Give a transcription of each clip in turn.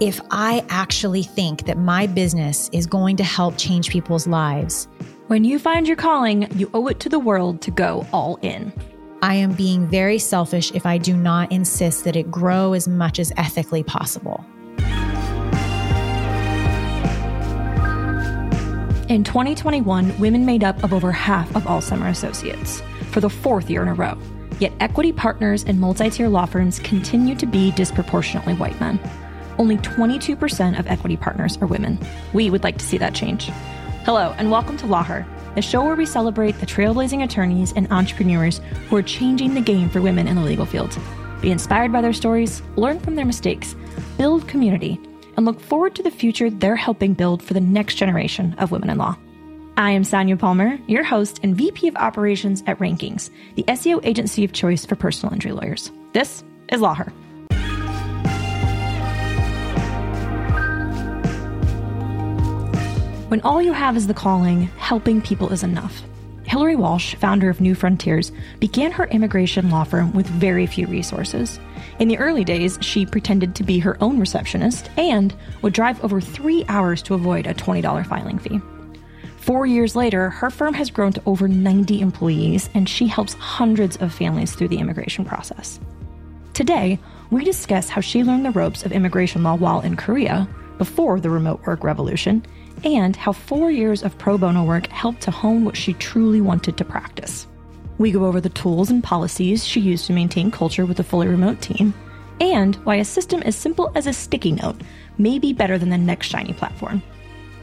if I actually think that my business is going to help change people's lives, when you find your calling, you owe it to the world to go all in. I am being very selfish if I do not insist that it grow as much as ethically possible. In 2021, women made up of over half of all summer associates for the fourth year in a row. Yet equity partners in multi tier law firms continue to be disproportionately white men. Only 22% of equity partners are women. We would like to see that change. Hello, and welcome to Law Her the show where we celebrate the trailblazing attorneys and entrepreneurs who are changing the game for women in the legal field. Be inspired by their stories, learn from their mistakes, build community, and look forward to the future they're helping build for the next generation of women in law. I am Sonia Palmer, your host and VP of Operations at Rankings, the SEO agency of choice for personal injury lawyers. This is Law When all you have is the calling, helping people is enough. Hillary Walsh, founder of New Frontiers, began her immigration law firm with very few resources. In the early days, she pretended to be her own receptionist and would drive over three hours to avoid a $20 filing fee. Four years later, her firm has grown to over 90 employees, and she helps hundreds of families through the immigration process. Today, we discuss how she learned the ropes of immigration law while in Korea, before the remote work revolution, and how four years of pro bono work helped to hone what she truly wanted to practice. We go over the tools and policies she used to maintain culture with a fully remote team, and why a system as simple as a sticky note may be better than the next shiny platform.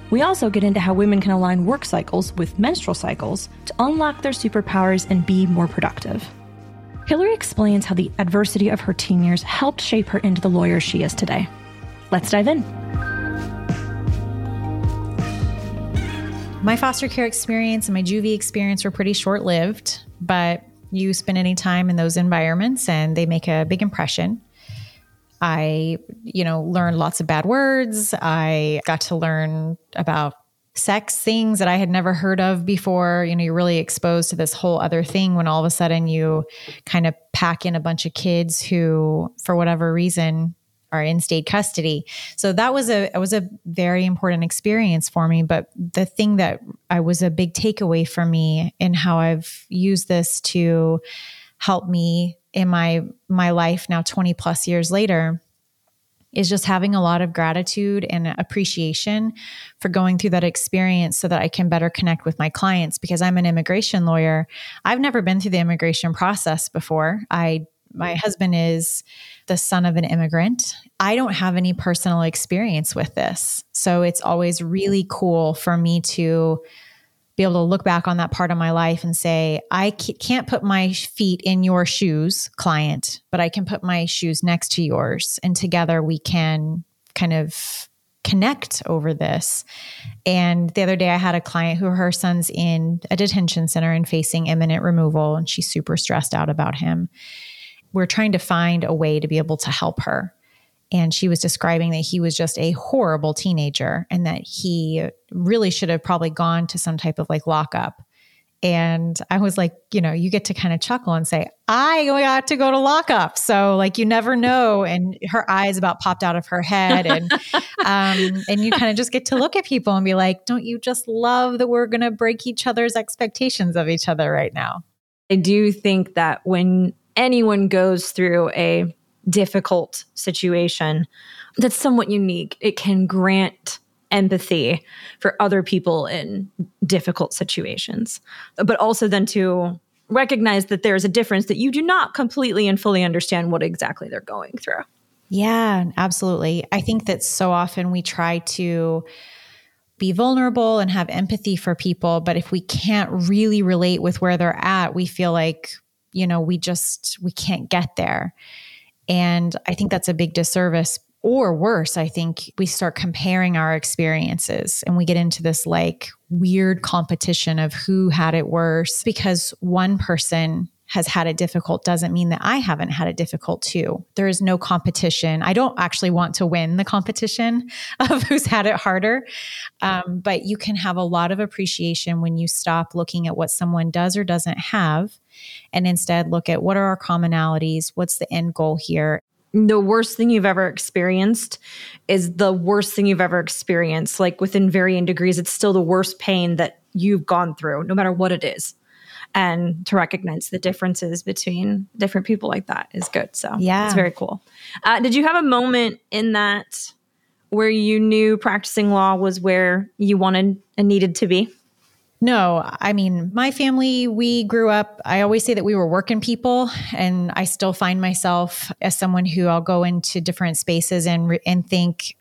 We also get into how women can align work cycles with menstrual cycles to unlock their superpowers and be more productive. Hillary explains how the adversity of her teen years helped shape her into the lawyer she is today. Let's dive in. My foster care experience and my juvie experience were pretty short lived, but you spend any time in those environments and they make a big impression. I, you know, learned lots of bad words. I got to learn about sex things that I had never heard of before. You know, you're really exposed to this whole other thing when all of a sudden you kind of pack in a bunch of kids who, for whatever reason, are in state custody. So that was a it was a very important experience for me. But the thing that I was a big takeaway for me and how I've used this to help me in my my life now 20 plus years later is just having a lot of gratitude and appreciation for going through that experience so that I can better connect with my clients because I'm an immigration lawyer. I've never been through the immigration process before. I my husband is the son of an immigrant. I don't have any personal experience with this. So it's always really cool for me to be able to look back on that part of my life and say, I can't put my feet in your shoes, client, but I can put my shoes next to yours. And together we can kind of connect over this. And the other day, I had a client who her son's in a detention center and facing imminent removal, and she's super stressed out about him we're trying to find a way to be able to help her. And she was describing that he was just a horrible teenager and that he really should have probably gone to some type of like lockup. And I was like, you know, you get to kind of chuckle and say, I got to go to lockup. So like you never know. And her eyes about popped out of her head. And um, and you kind of just get to look at people and be like, don't you just love that we're gonna break each other's expectations of each other right now? I do think that when anyone goes through a difficult situation that's somewhat unique, it can grant empathy for other people in difficult situations. But also then to recognize that there's a difference that you do not completely and fully understand what exactly they're going through. Yeah, absolutely. I think that so often we try to be vulnerable and have empathy for people, but if we can't really relate with where they're at, we feel like you know, we just we can't get there. And I think that's a big disservice. Or worse, I think we start comparing our experiences and we get into this like weird competition of who had it worse because one person has had it difficult doesn't mean that I haven't had it difficult too. There is no competition. I don't actually want to win the competition of who's had it harder. Um, but you can have a lot of appreciation when you stop looking at what someone does or doesn't have and instead look at what are our commonalities? What's the end goal here? the worst thing you've ever experienced is the worst thing you've ever experienced. Like within varying degrees, it's still the worst pain that you've gone through, no matter what it is. And to recognize the differences between different people like that is good. So, yeah, it's very cool. Uh, did you have a moment in that where you knew practicing law was where you wanted and needed to be? No, I mean, my family, we grew up, I always say that we were working people, and I still find myself as someone who I'll go into different spaces and, and think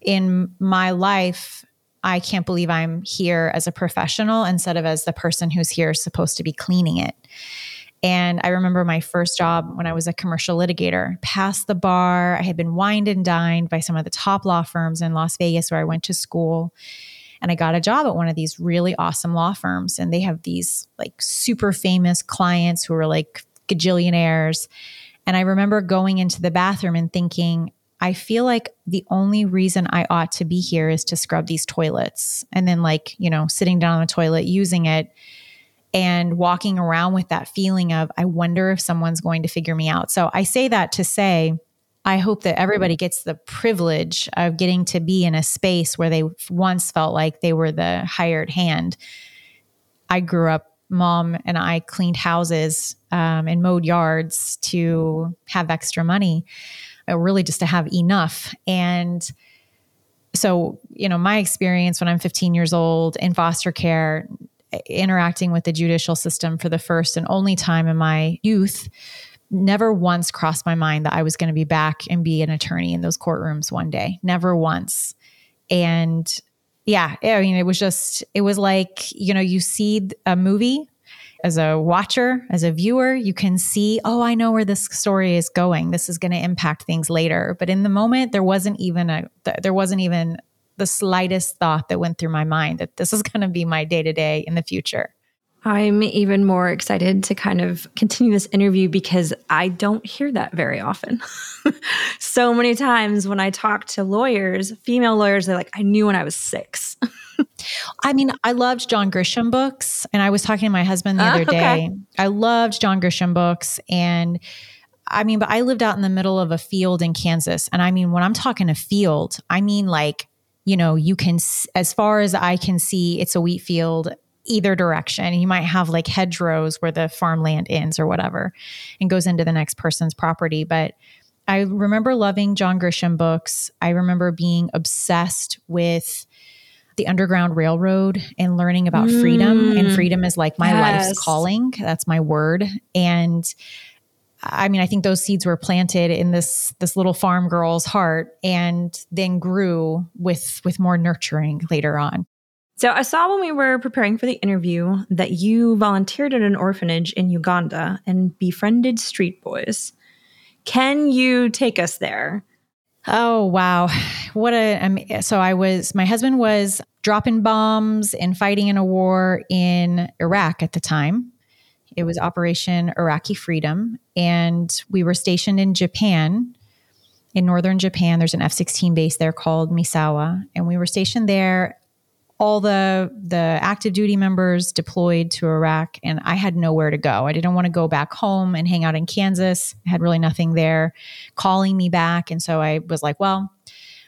in my life, I can't believe I'm here as a professional instead of as the person who's here supposed to be cleaning it. And I remember my first job when I was a commercial litigator, past the bar. I had been wined and dined by some of the top law firms in Las Vegas where I went to school. And I got a job at one of these really awesome law firms. And they have these like super famous clients who are like gajillionaires. And I remember going into the bathroom and thinking, I feel like the only reason I ought to be here is to scrub these toilets. And then, like, you know, sitting down on the toilet, using it and walking around with that feeling of, I wonder if someone's going to figure me out. So I say that to say, I hope that everybody gets the privilege of getting to be in a space where they once felt like they were the hired hand. I grew up, mom and I cleaned houses um, and mowed yards to have extra money, Uh, really just to have enough. And so, you know, my experience when I'm 15 years old in foster care, interacting with the judicial system for the first and only time in my youth never once crossed my mind that I was going to be back and be an attorney in those courtrooms one day. Never once. And yeah, I mean, it was just, it was like, you know, you see a movie as a watcher, as a viewer, you can see, oh, I know where this story is going. This is going to impact things later. But in the moment, there wasn't even a, there wasn't even the slightest thought that went through my mind that this is going to be my day to day in the future. I'm even more excited to kind of continue this interview because I don't hear that very often. so many times when I talk to lawyers, female lawyers, they're like, I knew when I was six. I mean, I loved John Grisham books. And I was talking to my husband the uh, other okay. day. I loved John Grisham books. And I mean, but I lived out in the middle of a field in Kansas. And I mean, when I'm talking a field, I mean like, you know, you can, as far as I can see, it's a wheat field either direction. You might have like hedgerows where the farmland ends or whatever and goes into the next person's property. But I remember loving John Grisham books. I remember being obsessed with the Underground Railroad and learning about mm. freedom. And freedom is like my yes. life's calling. That's my word. And I mean, I think those seeds were planted in this this little farm girl's heart and then grew with with more nurturing later on. So I saw when we were preparing for the interview that you volunteered at an orphanage in Uganda and befriended street boys. Can you take us there? Oh wow. What a so I was my husband was dropping bombs and fighting in a war in Iraq at the time. It was Operation Iraqi Freedom and we were stationed in Japan in northern Japan. There's an F 16 base there called Misawa. And we were stationed there all the the active duty members deployed to Iraq and I had nowhere to go. I didn't want to go back home and hang out in Kansas. I had really nothing there calling me back and so I was like, well,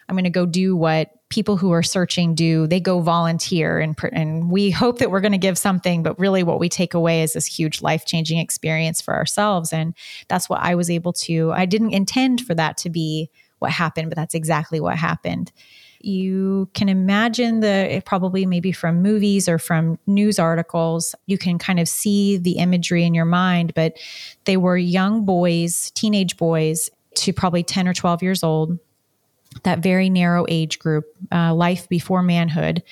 I'm going to go do what people who are searching do. They go volunteer and and we hope that we're going to give something, but really what we take away is this huge life-changing experience for ourselves and that's what I was able to. I didn't intend for that to be what happened, but that's exactly what happened you can imagine the probably maybe from movies or from news articles. You can kind of see the imagery in your mind but they were young boys teenage boys to probably 10 or 12 years old that very narrow age group uh, life before manhood.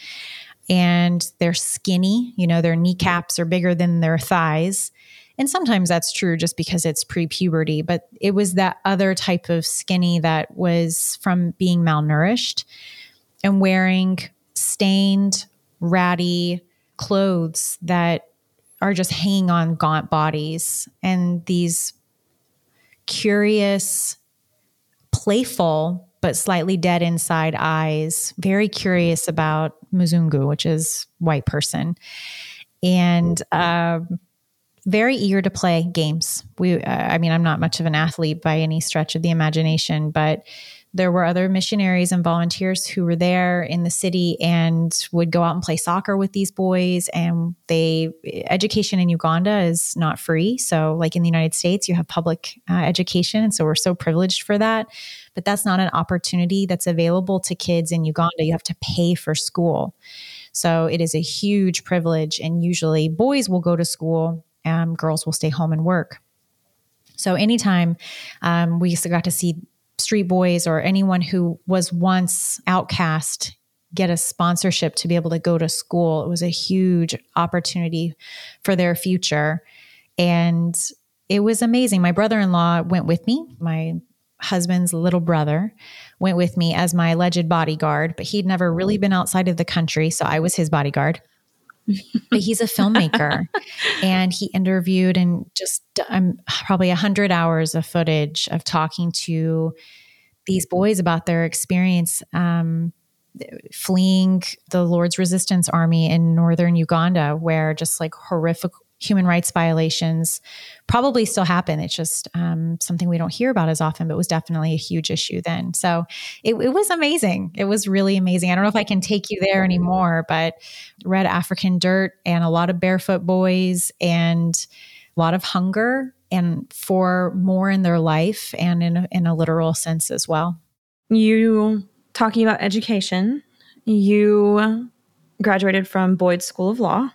And they're skinny you know their kneecaps are bigger than their thighs. And sometimes that's true just because it's pre puberty, but it was that other type of skinny that was from being malnourished and wearing stained, ratty clothes that are just hanging on gaunt bodies and these curious, playful, but slightly dead inside eyes, very curious about Muzungu, which is white person. And um, very eager to play games. We, uh, I mean, I'm not much of an athlete by any stretch of the imagination, but there were other missionaries and volunteers who were there in the city and would go out and play soccer with these boys. And they education in uganda is not free. So like in the united states you have public uh, education. And so we're so privileged for that. But that's not an opportunity that's available to kids in uganda. You have to pay for school. So it is a huge privilege. And usually boys will go to school and girls will stay home and work. So anytime um, we got to see street boys or anyone who was once outcast get a sponsorship to be able to go to school. It was a huge opportunity for their future. And it was amazing. My brother in law went with me, my husband's little brother went with me as my alleged bodyguard, but he'd never really been outside of the country. So I was his bodyguard. But he's a filmmaker. And he interviewed and just um, probably 100 hours of footage of talking to these boys about their experience um, fleeing the Lord's Resistance Army in northern Uganda, where just like horrific human rights violations probably still happen. It's just um, something we don't hear about as often, but was definitely a huge issue then. So it, it, was amazing. It was really amazing. I don't know if I can take you there anymore, but red African dirt and a lot of barefoot boys and a lot of hunger and for more in their life and in a, in a literal sense as well. You talking about education, you graduated from Boyd School of Law.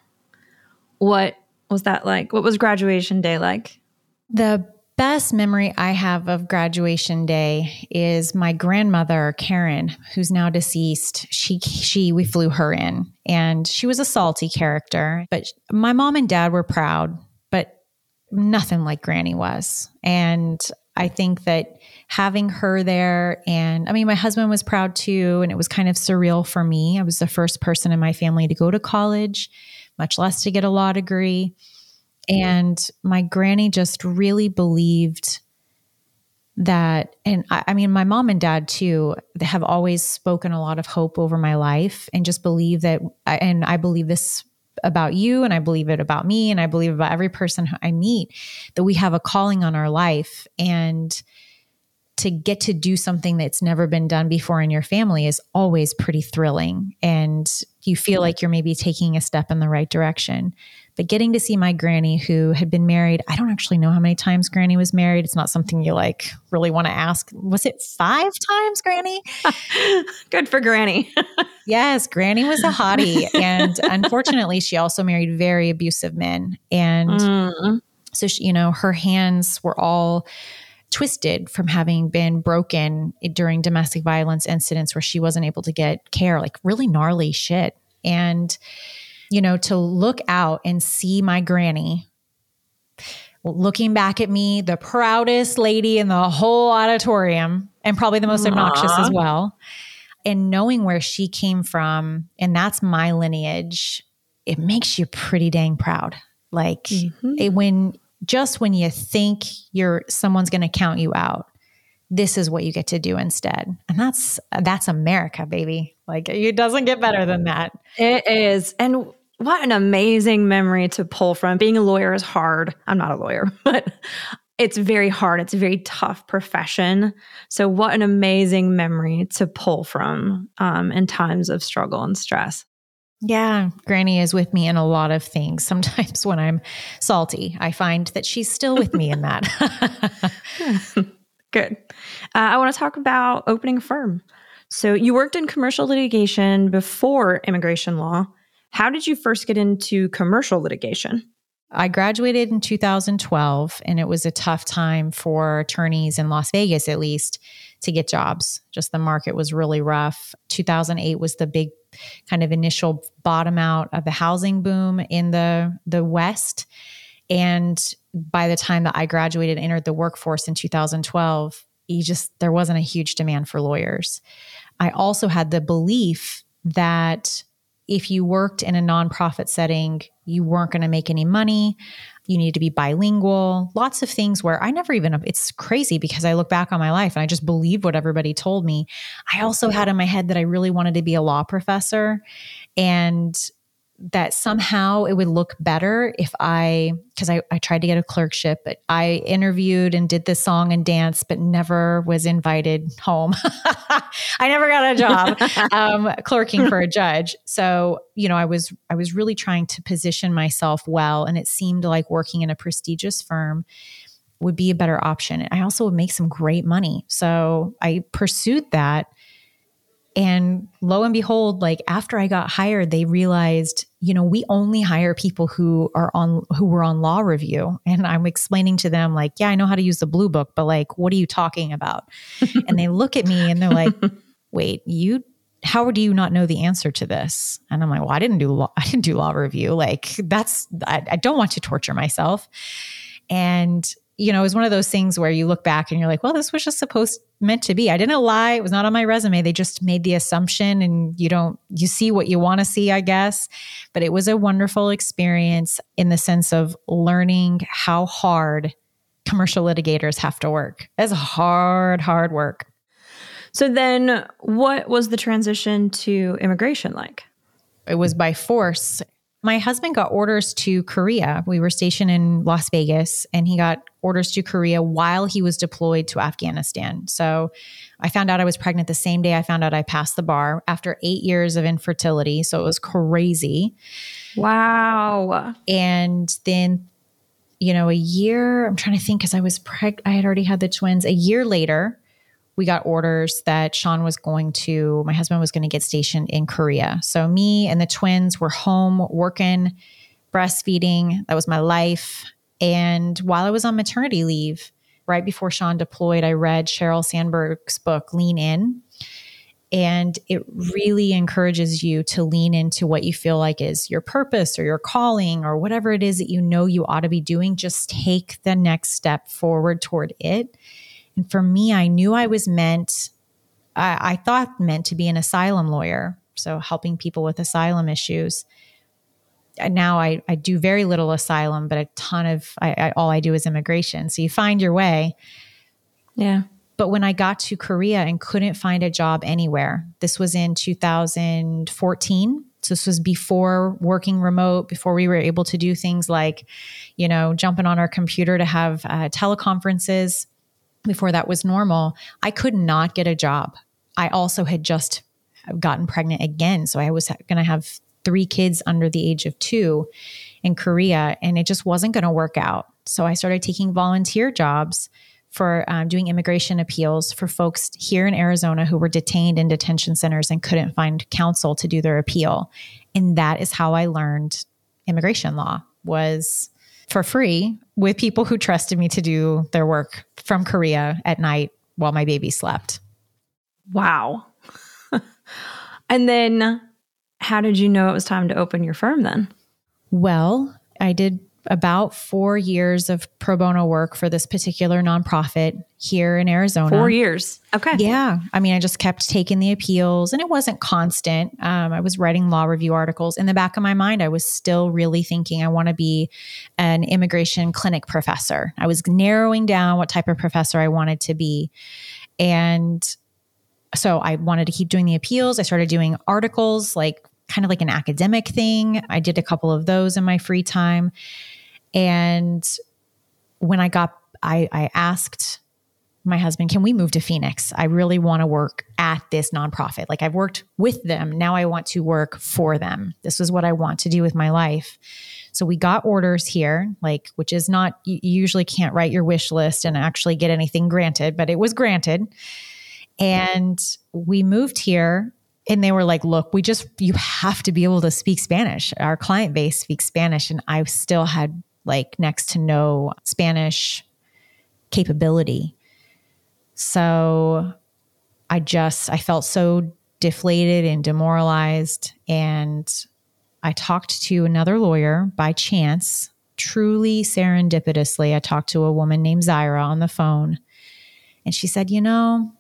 What was that like? What was graduation day like? The best memory I have of graduation day is my grandmother Karen, who's now deceased. She she we flew her in, and she was a salty character, but my mom and dad were proud but nothing like Granny was. And I think that having her there, and I mean, my husband was proud too, and it was kind of surreal for me. I was the first person in my family to go to college, much less to get a law degree. And my granny just really believed that, and I, I mean, my mom and dad too have always spoken a lot of hope over my life and just believe that, and I believe this about you and I believe it about me and I believe about every person I meet that we have a calling on our life and to get to do something that's never been done before in your family is always pretty thrilling. And you feel like you're maybe taking a step in the right direction. But getting to see my granny who had been married i don't actually know how many times granny was married. It's not something you like really want to ask. Was it five times granny? Good for granny. Yes granny was a hottie. And unfortunately she also married very abusive men. And mm. so she, you know her hands were all twisted from having been broken during domestic violence incidents where she wasn't able to get care, like really gnarly shit. And, you know, to look out and see my granny looking back at me, the proudest lady in the whole auditorium, and probably the most Aww. obnoxious as well. And knowing where she came from, and that's my lineage, it makes you pretty dang proud. Like mm-hmm. it, when just when you think you're someone's going to count you out this is what you get to do instead. And that's that's america baby. Like it doesn't get better than that. It is. And what an amazing memory to pull from. Being a lawyer is hard. I'm not a lawyer but it's very hard. It's a very tough profession. So what an amazing memory to pull from um, in times of struggle and stress yeah, Granny is with me in a lot of things. Sometimes when I'm salty, I find that she's still with me in that. Good. Uh, I want to talk about opening a firm. So, you worked in commercial litigation before immigration law. How did you first get into commercial litigation? I graduated in 2012, and it was a tough time for attorneys in Las Vegas, at least, to get jobs. Just the market was really rough. 2008 was the big kind of initial bottom out of the housing boom in the the West. And by the time that I graduated and entered the workforce in 2012, you just there wasn't a huge demand for lawyers. I also had the belief that if you worked in a nonprofit setting, you weren't going to make any money. You need to be bilingual, lots of things where I never even, it's crazy because I look back on my life and I just believe what everybody told me. I also had in my head that I really wanted to be a law professor. And that somehow it would look better if I, because I, I tried to get a clerkship, but I interviewed and did the song and dance, but never was invited home. I never got a job um, clerking for a judge. So, you know, I was, I was really trying to position myself well. And it seemed like working in a prestigious firm would be a better option. I also would make some great money. So I pursued that and lo and behold, like after I got hired, they realized, you know, we only hire people who are on who were on law review. And I'm explaining to them, like, yeah, I know how to use the blue book, but like, what are you talking about? and they look at me and they're like, wait, you how do you not know the answer to this? And I'm like, well, I didn't do law, I didn't do law review. Like that's I, I don't want to torture myself. And you know, it was one of those things where you look back and you're like, well, this was just supposed meant to be. I didn't lie. It was not on my resume. They just made the assumption and you don't you see what you want to see, I guess. But it was a wonderful experience in the sense of learning how hard commercial litigators have to work. It's hard, hard work. So then what was the transition to immigration like? It was by force my husband got orders to Korea. We were stationed in Las Vegas and he got orders to Korea while he was deployed to Afghanistan. So I found out I was pregnant the same day I found out I passed the bar after eight years of infertility. So it was crazy. Wow. And then, you know, a year, I'm trying to think because I was pregnant, I had already had the twins. A year later, we got orders that Sean was going to, my husband was going to get stationed in Korea. So me and the twins were home working, breastfeeding. That was my life. And while I was on maternity leave, right before Sean deployed, I read Sheryl Sandberg's book, Lean In. And it really encourages you to lean into what you feel like is your purpose or your calling or whatever it is that you know you ought to be doing. Just take the next step forward toward it and for me, I knew I was meant, I, I thought meant to be an asylum lawyer. So helping people with asylum issues. And now I, I do very little asylum, but a ton of, I, I, all I do is immigration. So you find your way. Yeah. But when I got to Korea and couldn't find a job anywhere, this was in 2014. So this was before working remote, before we were able to do things like, you know, jumping on our computer to have uh, teleconferences before that was normal, I could not get a job. I also had just gotten pregnant again. So I was going to have three kids under the age of two in Korea, and it just wasn't going to work out. So I started taking volunteer jobs for um, doing immigration appeals for folks here in Arizona who were detained in detention centers and couldn't find counsel to do their appeal. And that is how I learned immigration law was for free with people who trusted me to do their work from Korea at night while my baby slept. Wow. and then how did you know it was time to open your firm then? Well, I did about four years of pro bono work for this particular nonprofit here in Arizona. Four years. Okay. Yeah. I mean, I just kept taking the appeals and it wasn't constant. Um, I was writing law review articles. In the back of my mind, I was still really thinking I want to be an immigration clinic professor. I was narrowing down what type of professor I wanted to be. And so I wanted to keep doing the appeals. I started doing articles like kind of like an academic thing. I did a couple of those in my free time. And when I got, I, I asked my husband, can we move to Phoenix? I really want to work at this nonprofit. Like I've worked with them. Now I want to work for them. This is what I want to do with my life. So we got orders here, like, which is not, you usually can't write your wish list and actually get anything granted, but it was granted. And we moved here and they were like, look, we just, you have to be able to speak Spanish. Our client base speaks Spanish. And I still had like next to no Spanish capability. So I just, I felt so deflated and demoralized. And I talked to another lawyer by chance, truly serendipitously. I talked to a woman named Zaira on the phone. And she said, You know,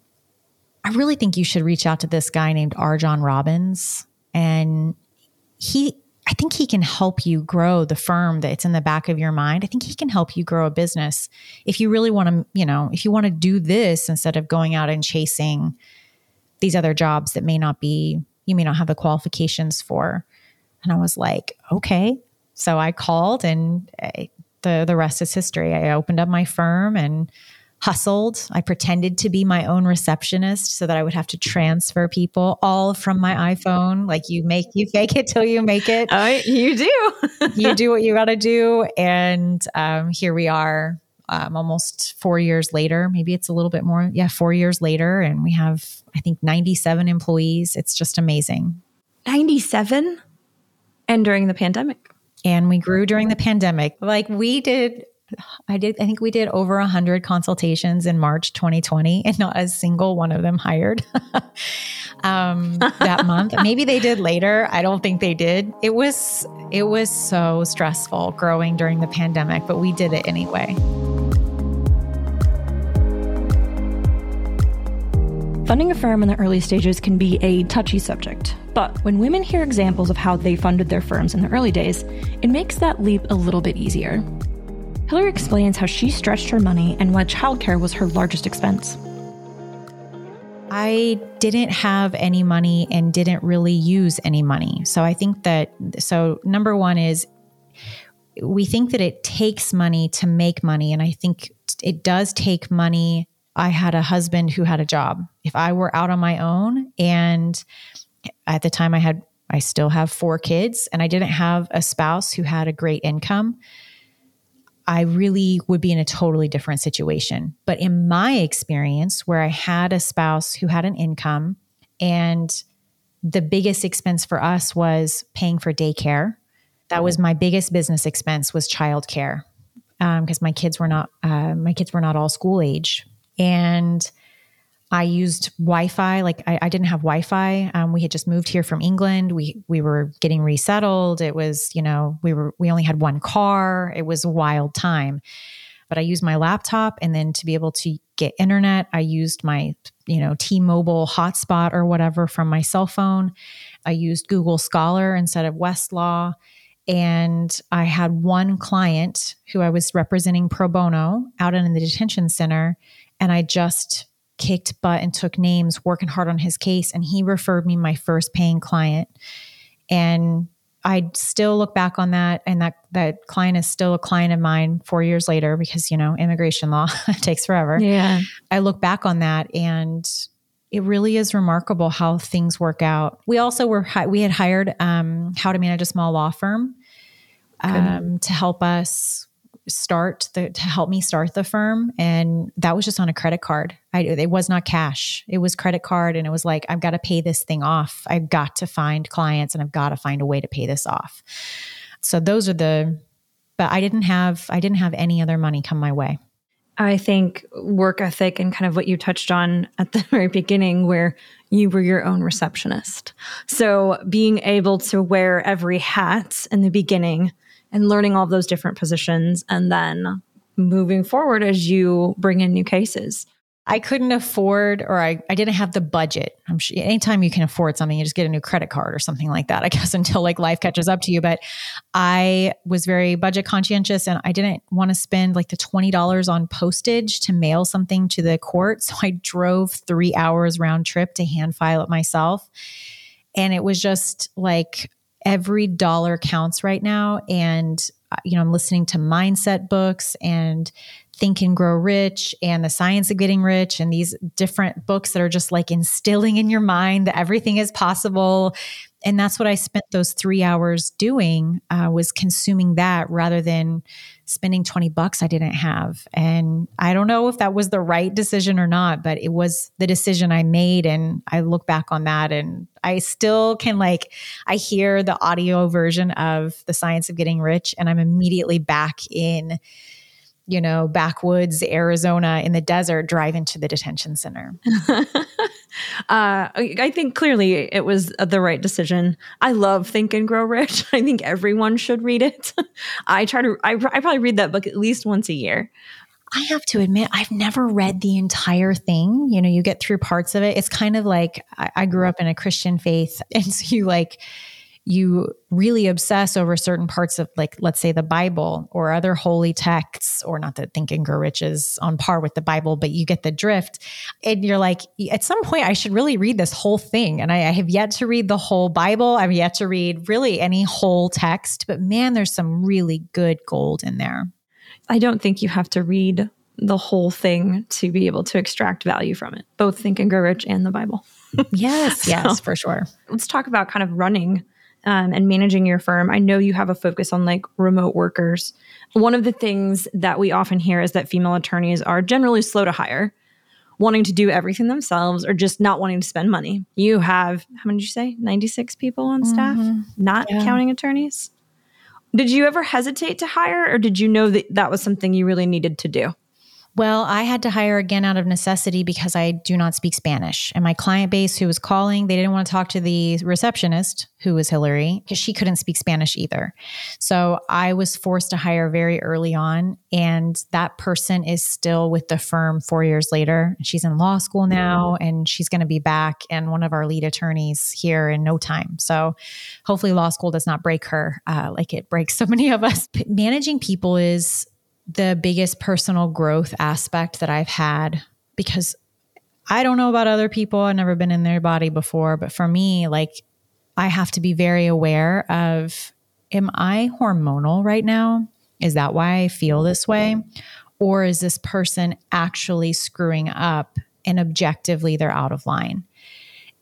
I really think you should reach out to this guy named RJon Robins. And he I think he can help you grow the firm that's in the back of your mind. I think he can help you grow a business if you really want to, you know, if you want to do this instead of going out and chasing these other jobs that may not be, you may not have the qualifications for. And I was like, okay. So I called and I, the, the rest is history. I opened up my firm and hustled. I pretended to be my own receptionist so that I would have to transfer people all from my iPhone. Like you make, you fake it till you make it. Oh, you do. you do what you got to do. And um, here we are um, almost four years later. Maybe it's a little bit more. Yeah, four years later. And we have, I think, 97 employees. It's just amazing. 97? And during the pandemic. And we grew during the pandemic. Like we did I did, I think we did over 100 consultations in March 2020, and not a single one of them hired um, that month. Maybe they did later. I don't think they did. It was, it was so stressful growing during the pandemic, but we did it anyway. Funding a firm in the early stages can be a touchy subject, but when women hear examples of how they funded their firms in the early days, it makes that leap a little bit easier. Hillary explains how she stretched her money and why childcare was her largest expense. I didn't have any money and didn't really use any money. So I think that, so number one is we think that it takes money to make money. And I think it does take money. I had a husband who had a job. If I were out on my own and at the time I had, I still have four kids and I didn't have a spouse who had a great income I really would be in a totally different situation. But in my experience, where I had a spouse who had an income, and the biggest expense for us was paying for daycare. That was my biggest business expense was childcare because um, my kids were not uh, my kids were not all school age, and I used Wi-Fi. Like I, I didn't have Wi-Fi. Um, we had just moved here from England. We we were getting resettled. It was you know we were we only had one car. It was a wild time. But I used my laptop, and then to be able to get internet, I used my you know T-Mobile hotspot or whatever from my cell phone. I used Google Scholar instead of Westlaw. And I had one client who I was representing pro bono out in the detention center. And I just kicked butt and took names working hard on his case and he referred me my first paying client. And i still look back on that and that that client is still a client of mine 4 years later because you know immigration law takes forever. Yeah. I look back on that and it really is remarkable how things work out. We also were we had hired um, how to manage a small law firm um, to help us start the to help me start the firm and that was just on a credit card. I, it was not cash. It was credit card and it was like i've got to pay this thing off. I've got to find clients and i've got to find a way to pay this off. So those are the but i didn't have i didn't have any other money come my way. I think work ethic and kind of what you touched on at the very beginning, where you were your own receptionist. So being able to wear every hat in the beginning and learning all those different positions and then moving forward as you bring in new cases. I couldn't afford, or I, I didn't have the budget. I'm sure anytime you can afford something, you just get a new credit card or something like that, I guess, until like life catches up to you. But I was very budget conscientious and I didn't want to spend like the $20 on postage to mail something to the court. So I drove three hours round trip to hand file it myself. And it was just like, every dollar counts right now. And, uh, you know, I'm listening to mindset books and Think and Grow Rich and The Science of Getting Rich and these different books that are just like instilling in your mind that everything is possible. And that's what I spent those three hours doing uh, was consuming that rather than spending 20 bucks I didn't have. And I don't know if that was the right decision or not, but it was the decision I made. And I look back on that and I still can like, I hear the audio version of The Science of Getting Rich and I'm immediately back in you know, backwoods Arizona in the desert driving to the detention center. uh, I think clearly it was the right decision. I love Think and Grow Rich. I think everyone should read it. I try to, I, I probably read that book at least once a year. I have to admit, I've never read the entire thing. You know, you get through parts of it. It's kind of like I, I grew up in a Christian faith. And so you like, you really obsess over certain parts of like let's say the bible or other holy texts or not that think and grow rich is on par with the bible but you get the drift and you're like at some point i should really read this whole thing and I, I have yet to read the whole bible. I've yet to read really any whole text but man there's some really good gold in there. I don't think you have to read the whole thing to be able to extract value from it both think and grow rich and the bible. Yes so, yes for sure. let's talk about kind of running um, and managing your firm, I know you have a focus on like remote workers. One of the things that we often hear is that female attorneys are generally slow to hire, wanting to do everything themselves or just not wanting to spend money. You have, how many did you say? 96 people on staff, mm-hmm. not yeah. counting attorneys? Did you ever hesitate to hire or did you know that that was something you really needed to do? Well, I had to hire again out of necessity because I do not speak Spanish. And my client base who was calling, they didn't want to talk to the receptionist, who was Hillary, because she couldn't speak Spanish either. So I was forced to hire very early on. And that person is still with the firm four years later. She's in law school now and she's going to be back and one of our lead attorneys here in no time. So hopefully, law school does not break her uh, like it breaks so many of us. Managing people is the biggest personal growth aspect that I've had because I don't know about other people. I've never been in their body before, but for me, like I have to be very aware of am I hormonal right now? Is that why I feel this way? Or is this person actually screwing up and objectively they're out of line?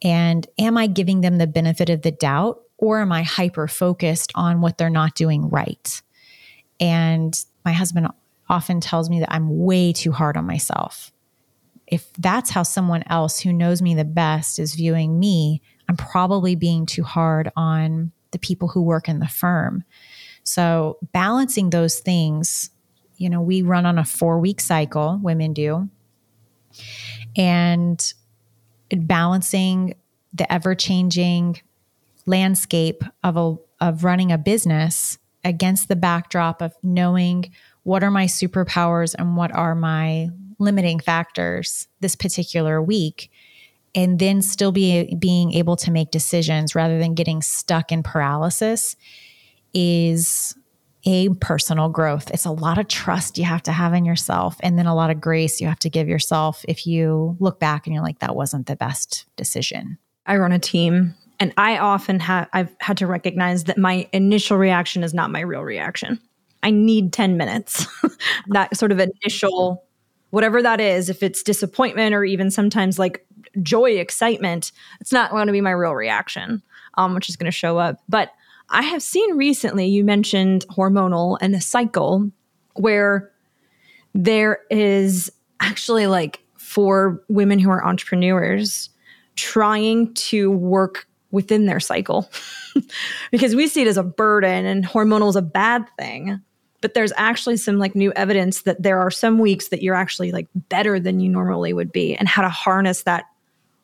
And am I giving them the benefit of the doubt or am I hyper focused on what they're not doing right? And my husband often tells me that I'm way too hard on myself. If that's how someone else who knows me the best is viewing me, I'm probably being too hard on the people who work in the firm. So, balancing those things, you know, we run on a four week cycle, women do, and balancing the ever changing landscape of a of running a business against the backdrop of knowing what are my superpowers and what are my limiting factors this particular week and then still be being able to make decisions rather than getting stuck in paralysis is a personal growth. It's a lot of trust you have to have in yourself and then a lot of grace you have to give yourself if you look back and you're like that wasn't the best decision. I run a team and I often have I've had to recognize that my initial reaction is not my real reaction. I need 10 minutes. that sort of initial whatever that is, if it's disappointment or even sometimes like joy, excitement, it's not going to be my real reaction, um, which is going to show up. But I have seen recently, you mentioned hormonal and a cycle where there is actually like for women who are entrepreneurs trying to work within their cycle because we see it as a burden and hormonal is a bad thing but there's actually some like new evidence that there are some weeks that you're actually like better than you normally would be and how to harness that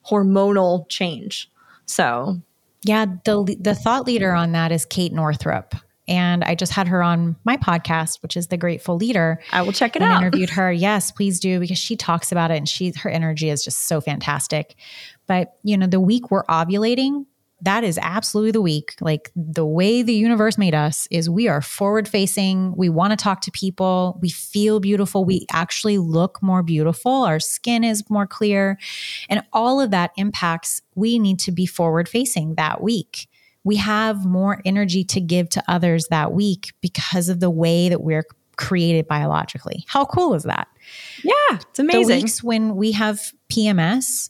hormonal change so yeah the the thought leader on that is kate northrup and I just had her on my podcast, which is the Grateful Leader. I will check it out. I interviewed her. Yes, please do because she talks about it and she her energy is just so fantastic. But you know, the week we're ovulating, that is absolutely the week. Like the way the universe made us is we are forward facing. We want to talk to people. We feel beautiful. We actually look more beautiful. Our skin is more clear. And all of that impacts, we need to be forward facing that week. We have more energy to give to others that week because of the way that we're created biologically. How cool is that? Yeah, it's amazing. The weeks when we have PMS,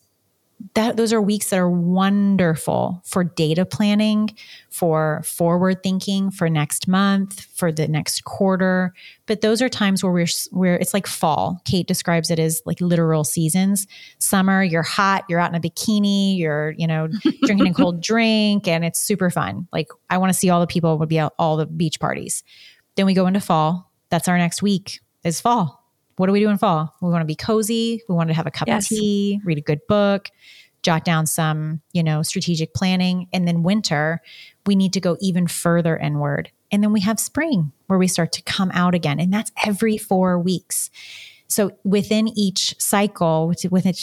that those are weeks that are wonderful for data planning, for forward thinking, for next month, for the next quarter. But those are times where we're where it's like fall. Kate describes it as like literal seasons. Summer, you're hot, you're out in a bikini, you're you know drinking a cold drink, and it's super fun. Like I want to see all the people would be at all the beach parties. Then we go into fall. That's our next week. Is fall what do we do in fall? We want to be cozy. We want to have a cup yes. of tea, read a good book, jot down some, you know, strategic planning. And then winter, we need to go even further inward. And then we have spring where we start to come out again. And that's every four weeks. So within each cycle, within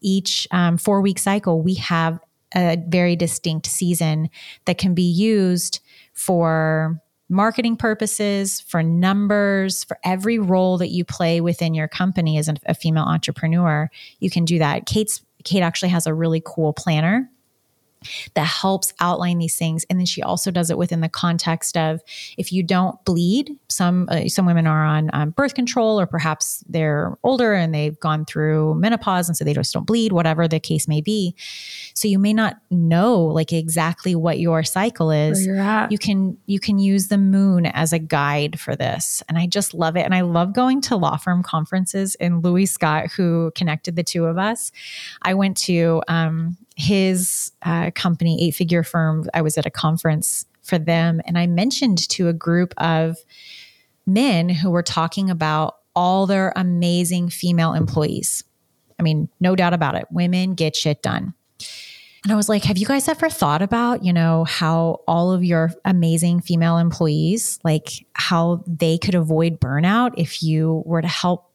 each um, four week cycle, we have a very distinct season that can be used for marketing purposes, for numbers, for every role that you play within your company as a female entrepreneur. You can do that. Kate's Kate actually has a really cool planner that helps outline these things. And then she also does it within the context of if you don't bleed some uh, some women are on um, birth control or perhaps they're older and they've gone through menopause and so they just don't bleed whatever the case may be. So you may not know like exactly what your cycle is. You can you can use the moon as a guide for this. And i just love it. And i love going to law firm conferences and louis scott who connected the two of us. I went to um, his uh, company, eight figure firm, I was at a conference for them and I mentioned to a group of men who were talking about all their amazing female employees. I mean, no doubt about it, women get shit done. And I was like, have you guys ever thought about, you know, how all of your amazing female employees, like how they could avoid burnout if you were to help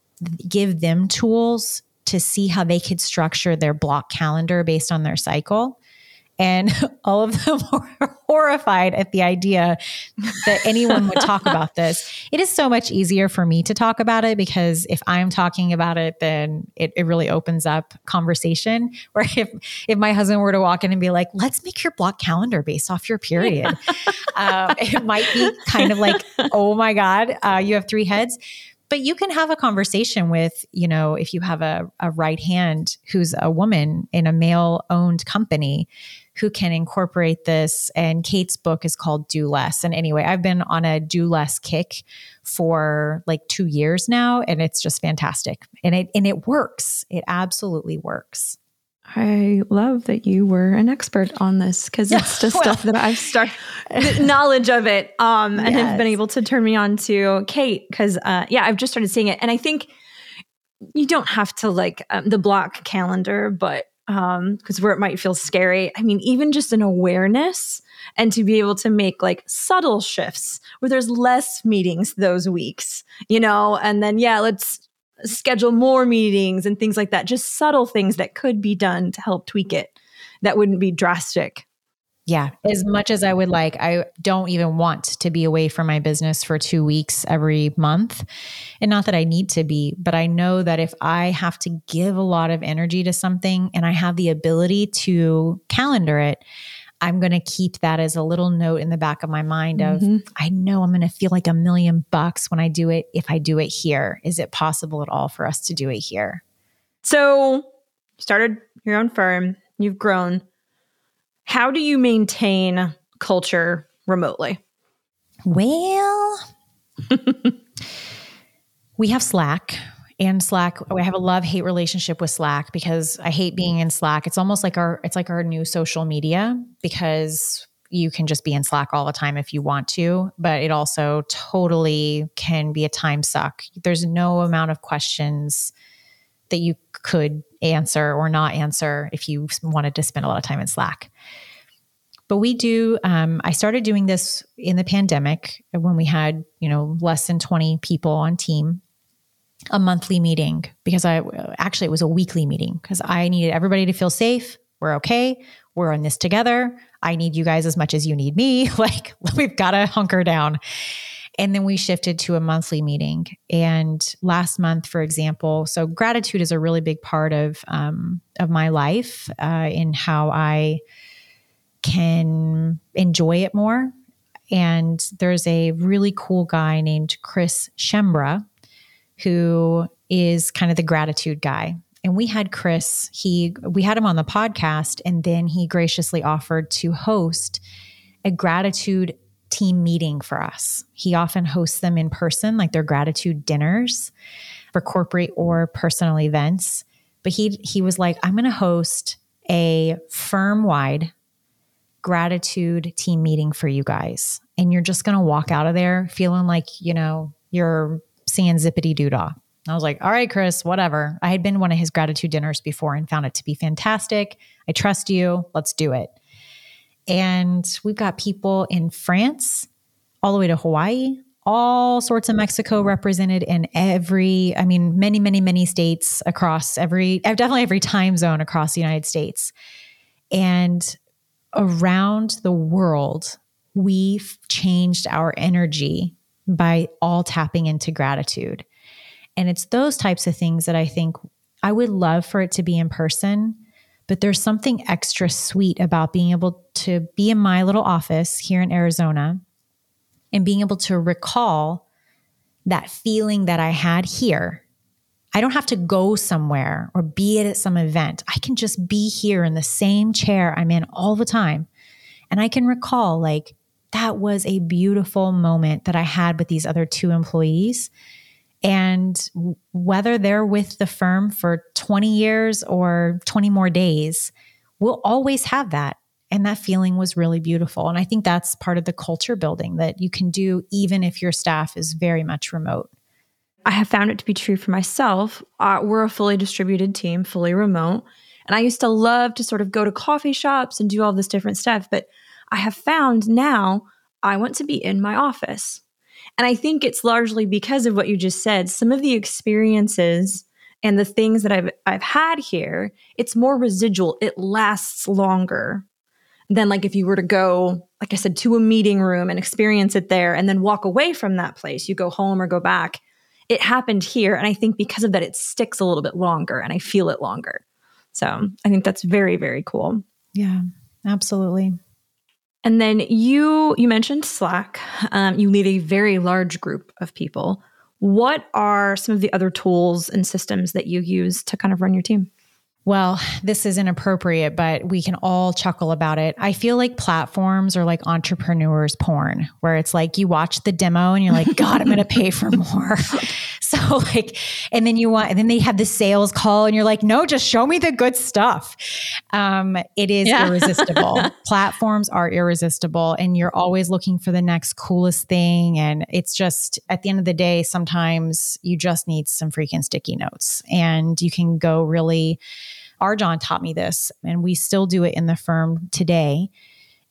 give them tools to see how they could structure their block calendar based on their cycle. And all of them were horrified at the idea that anyone would talk about this. It is so much easier for me to talk about it because if I'm talking about it, then it, it really opens up conversation. Where if if my husband were to walk in and be like, "Let's make your block calendar based off your period," um, it might be kind of like, "Oh my God, uh, you have three heads." But you can have a conversation with you know if you have a, a right hand who's a woman in a male owned company who can incorporate this and kate's book is called do less. And anyway i've been on a do less kick for like two years now and it's just fantastic. And it and it works. It absolutely works I love that you were an expert on this because it's just well, stuff that I've started knowledge of it, um, and yes. have been able to turn me on to Kate because, uh, yeah, I've just started seeing it, and I think you don't have to like um, the block calendar, but um, because where it might feel scary, I mean, even just an awareness and to be able to make like subtle shifts where there's less meetings those weeks, you know, and then yeah, let's schedule more meetings and things like that. Just subtle things that could be done to help tweak it that wouldn't be drastic. Yeah. As much as I would like, I don't even want to be away from my business for two weeks every month. And not that I need to be, but I know that if I have to give a lot of energy to something and I have the ability to calendar it, I'm going to keep that as a little note in the back of my mind of mm-hmm. I know I'm going to feel like a million bucks when I do it if I do it here. Is it possible at all for us to do it here? So, started your own firm, you've grown. How do you maintain culture remotely? Well, we have Slack and Slack. I have a love hate relationship with Slack because I hate being in Slack. It's almost like our it's like our new social media because you can just be in Slack all the time if you want to, but it also totally can be a time suck. There's no amount of questions that you could answer or not answer if you wanted to spend a lot of time in Slack. But we do, um, I started doing this in the pandemic when we had, you know, less than 20 people on team a monthly meeting because I actually it was a weekly meeting because I needed everybody to feel safe. We're okay. We're in this together. I need you guys as much as you need me. Like we've got to hunker down. And then we shifted to a monthly meeting. And last month, for example, so gratitude is a really big part of um, of my life uh, in how I can enjoy it more. And there's a really cool guy named Chris Schembra who is kind of the gratitude guy. And we had Chris, he we had him on the podcast and then he graciously offered to host a gratitude team meeting for us. He often hosts them in person like their gratitude dinners for corporate or personal events. But he he was like, I'm going to host a firm-wide gratitude team meeting for you guys. And you're just going to walk out of there feeling like, you know, you're seeing zippity doo dah. I was like, all right, Chris, whatever. I had been one of his gratitude dinners before and found it to be fantastic. I trust you. Let's do it. And we've got people in France, all the way to Hawaii, all sorts of Mexico represented in every, I mean, many, many, many states across every, definitely every time zone across the United States. And around the world, we've changed our energy by all tapping into gratitude. And it's those types of things that I think I would love for it to be in person, but there's something extra sweet about being able to be in my little office here in Arizona and being able to recall that feeling that I had here. I don't have to go somewhere or be at some event. I can just be here in the same chair I'm in all the time. And I can recall, like, that was a beautiful moment that I had with these other two employees. And whether they're with the firm for 20 years or 20 more days, we'll always have that. And that feeling was really beautiful. And I think that's part of the culture building that you can do even if your staff is very much remote. I have found it to be true for myself. Uh, we're a fully distributed team, fully remote. And I used to love to sort of go to coffee shops and do all this different stuff. But I have found now I want to be in my office. And I think it's largely because of what you just said. Some of the experiences and the things that I've I've had here, it's more residual. It lasts longer than like if you were to go, like I said, to a meeting room and experience it there and then walk away from that place. You go home or go back. It happened here. And I think because of that, it sticks a little bit longer and I feel it longer. So I think that's very, very cool. Yeah, absolutely. And then you you mentioned Slack. Um, you lead a very large group of people. What are some of the other tools and systems that you use to kind of run your team? Well, this is inappropriate, but we can all chuckle about it. I feel like platforms are like entrepreneurs porn, where it's like you watch the demo and you're like, God, I'm going to pay for more. so, like, and then you want, and then they have the sales call and you're like, no, just show me the good stuff. Um, it is yeah. irresistible. platforms are irresistible, and you're always looking for the next coolest thing. And it's just, at the end of the day, sometimes you just need some freaking sticky notes and you can go really RJon taught me this, and we still do it in the firm today.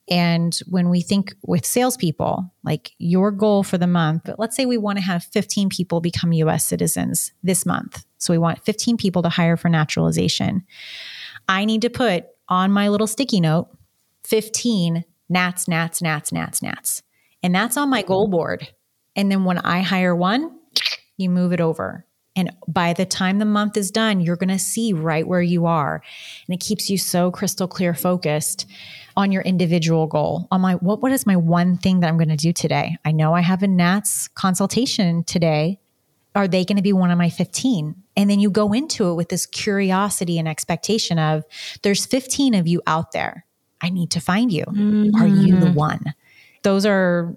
And when we think with salespeople, like your goal for the month, let's say we want to have 15 people become US citizens this month. So we want 15 people to hire for naturalization. I need to put on my little sticky note 15 nats, nats, nats, nats, nats. And that's on my goal board. And then when I hire one, you move it over. And by the time the month is done, you're going to see right where you are. And it keeps you so crystal clear focused on your individual goal. On my what what is my one thing that I'm going to do today? I know I have a Nats consultation today. Are they going to be one of my 15? And then you go into it with this curiosity and expectation of there's 15 of you out there. I need to find you. Mm-hmm. Are you the mm-hmm. one? Those are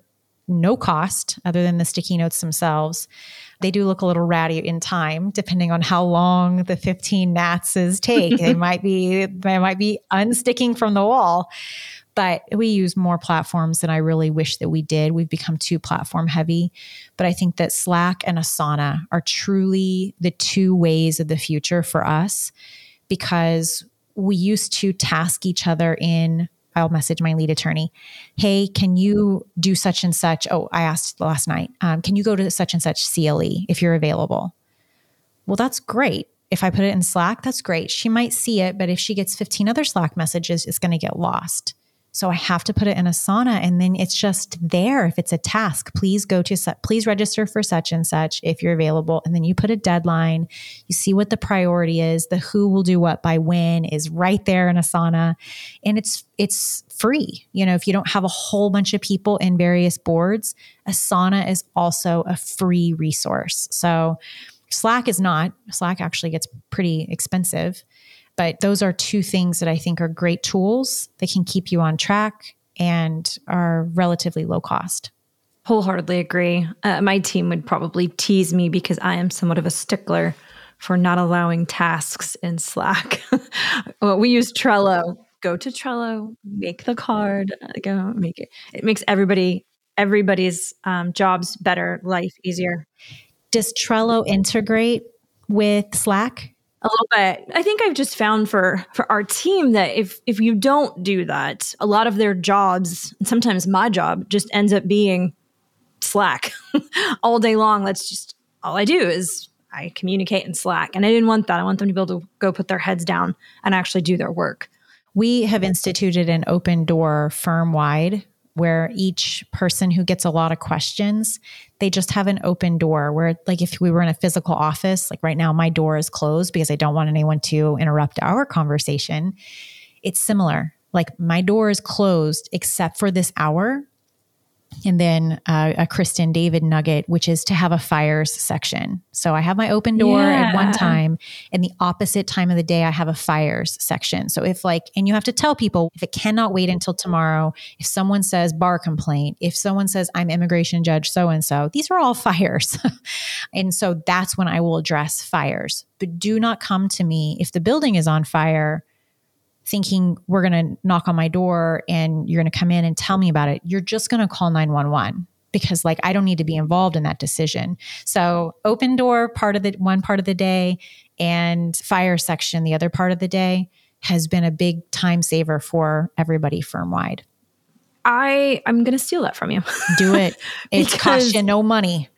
no cost other than the sticky notes themselves. They do look a little ratty in time, depending on how long the 15 natses take. they might be they might be unsticking from the wall. But we use more platforms than I really wish that we did. We've become too platform heavy. But I think that Slack and Asana are truly the two ways of the future for us because we used to task each other in I'll message my lead attorney. Hey, can you do such and such? Oh, I asked last night. Um, can you go to such and such CLE if you're available? Well, that's great. If I put it in Slack, that's great. She might see it, but if she gets 15 other Slack messages, it's going to get lost. So I have to put it in Asana and then it's just there. If it's a task, please go to, please register for such and such if you're available. And then you put a deadline. You see what the priority is. The who will do what by when is right there in Asana. And it's, it's free. You know, if you don't have a whole bunch of people in various boards, Asana is also a free resource. So Slack is not. Slack actually gets pretty expensive. But those are two things that I think are great tools that can keep you on track and are relatively low cost. Wholeheartedly agree. Uh, my team would probably tease me because I am somewhat of a stickler for not allowing tasks in Slack. well, we use Trello. Go to Trello, make the card, uh, go make it. It makes everybody everybody's um, jobs better, life easier. Does Trello integrate with Slack? A little bit. I think I've just found for for our team that if if you don't do that, a lot of their jobs, and sometimes my job, just ends up being Slack all day long. That's just all I do is I communicate in Slack, and I didn't want that. I want them to be able to go put their heads down and actually do their work. We have instituted an open door firm wide where each person who gets a lot of questions, they just have an open door where like if we were in a physical office, like right now my door is closed because I don't want anyone to interrupt our conversation. It's similar. Like my door is closed except for this hour and then uh, a Kristen David nugget, which is to have a fires section. So I have my open door yeah. at one time, and the opposite time of the day, I have a fires section. So if like, and you have to tell people if it cannot wait until tomorrow, if someone says bar complaint, if someone says I'm immigration judge so and so, these are all fires. and so that's when I will address fires. But do not come to me if the building is on fire thinking we're going to knock on my door and you're going to come in and tell me about it, you're just going to call 911 because like I don't need to be involved in that decision. So open door part of the one part of the day and fire section the other part of the day has been a big time saver for everybody firm wide. I I'm going to steal that from you. Do it. It costs you no money.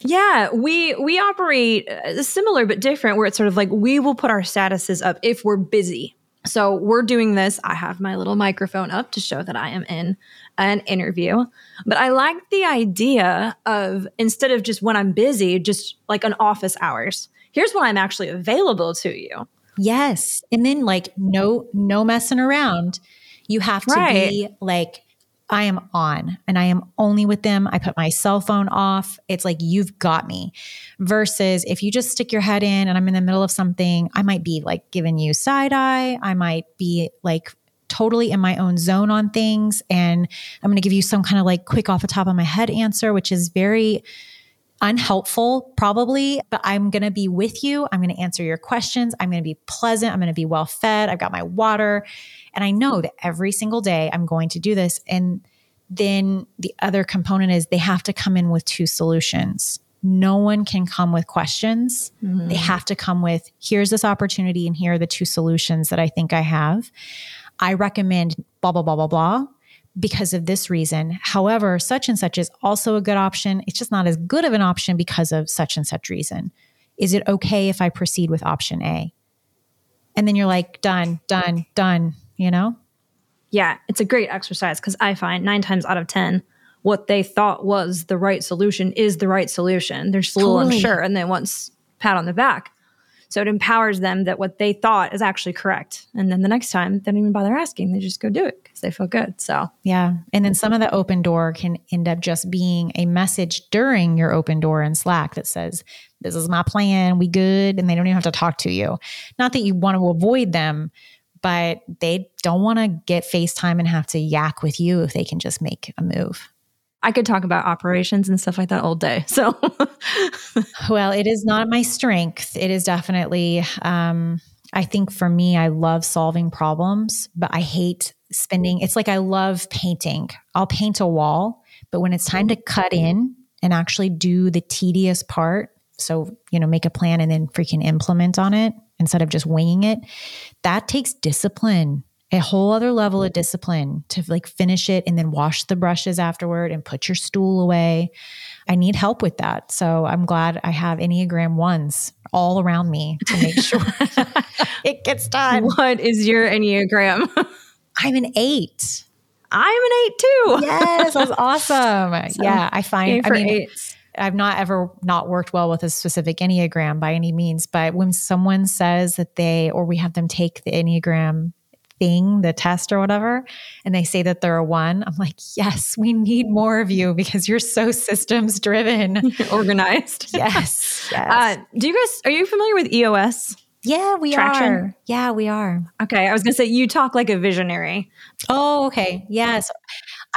Yeah, we we operate uh, similar but different where it's sort of like we will put our statuses up if we're busy so we're doing this. I have my little microphone up to show that I am in an interview. But I like the idea of instead of just when I'm busy, just like an office hours. Here's when I'm actually available to you. Yes. And then like no no messing around. You have to right. be like I am on and I am only with them. I put my cell phone off. It's like, you've got me. Versus if you just stick your head in and I'm in the middle of something, I might be like giving you side eye. I might be like totally in my own zone on things. And I'm going to give you some kind of like quick off the top of my head answer, which is very unhelpful, probably, but I'm going to be with you. I'm going to answer your questions. I'm going to be pleasant. I'm going to be well fed. I've got my water. And I know that every single day I'm going to do this. And then the other component is they have to come in with two solutions. No one can come with questions. Mm-hmm. They have to come with here's this opportunity and here are the two solutions that I think I have. I recommend blah, blah, blah, blah, blah because of this reason. However, such and such is also a good option. It's just not as good of an option because of such and such reason. Is it okay if I proceed with option A? And then you're like, done, done, done you know? Yeah, it's a great exercise because I find nine times out of 10, what they thought was the right solution is the right solution. They're just a little totally. unsure and they want pat on the back. So it empowers them that what they thought is actually correct. And then the next time, they don't even bother asking. They just go do it because they feel good. So, yeah. And then some of the open door can end up just being a message during your open door in Slack that says, This is my plan. We good. And they don't even have to talk to you. Not that you want to avoid them, but they don't want to get FaceTime and have to yak with you if they can just make a move. I could talk about operations and stuff like that all day. So, well, it is not my strength. It is definitely, um, I think for me, I love solving problems, but I hate spending. It's like I love painting. I'll paint a wall, but when it's time to cut in and actually do the tedious part, so, you know, make a plan and then freaking implement on it, instead of just winging it, that takes discipline, a whole other level of discipline to like finish it and then wash the brushes afterward and put your stool away. I need help with that. So I'm glad I have Enneagram ones all around me to make sure it gets done. What is your Enneagram? I'm an eight. I'm an eight too. yes, that's awesome. So, yeah, I find I mean, eights. I've not ever not worked well with a specific Enneagram by any means, but when someone says that they, or we have them take the Enneagram thing, the test or whatever, and they say that they're a one, I'm like, yes, we need more of you because you're so systems driven, organized. yes. yes. Uh, do you guys, are you familiar with EOS? Yeah, we Traction? are. Yeah, we are. Okay. I was going to say, you talk like a visionary. Oh, okay. Yes.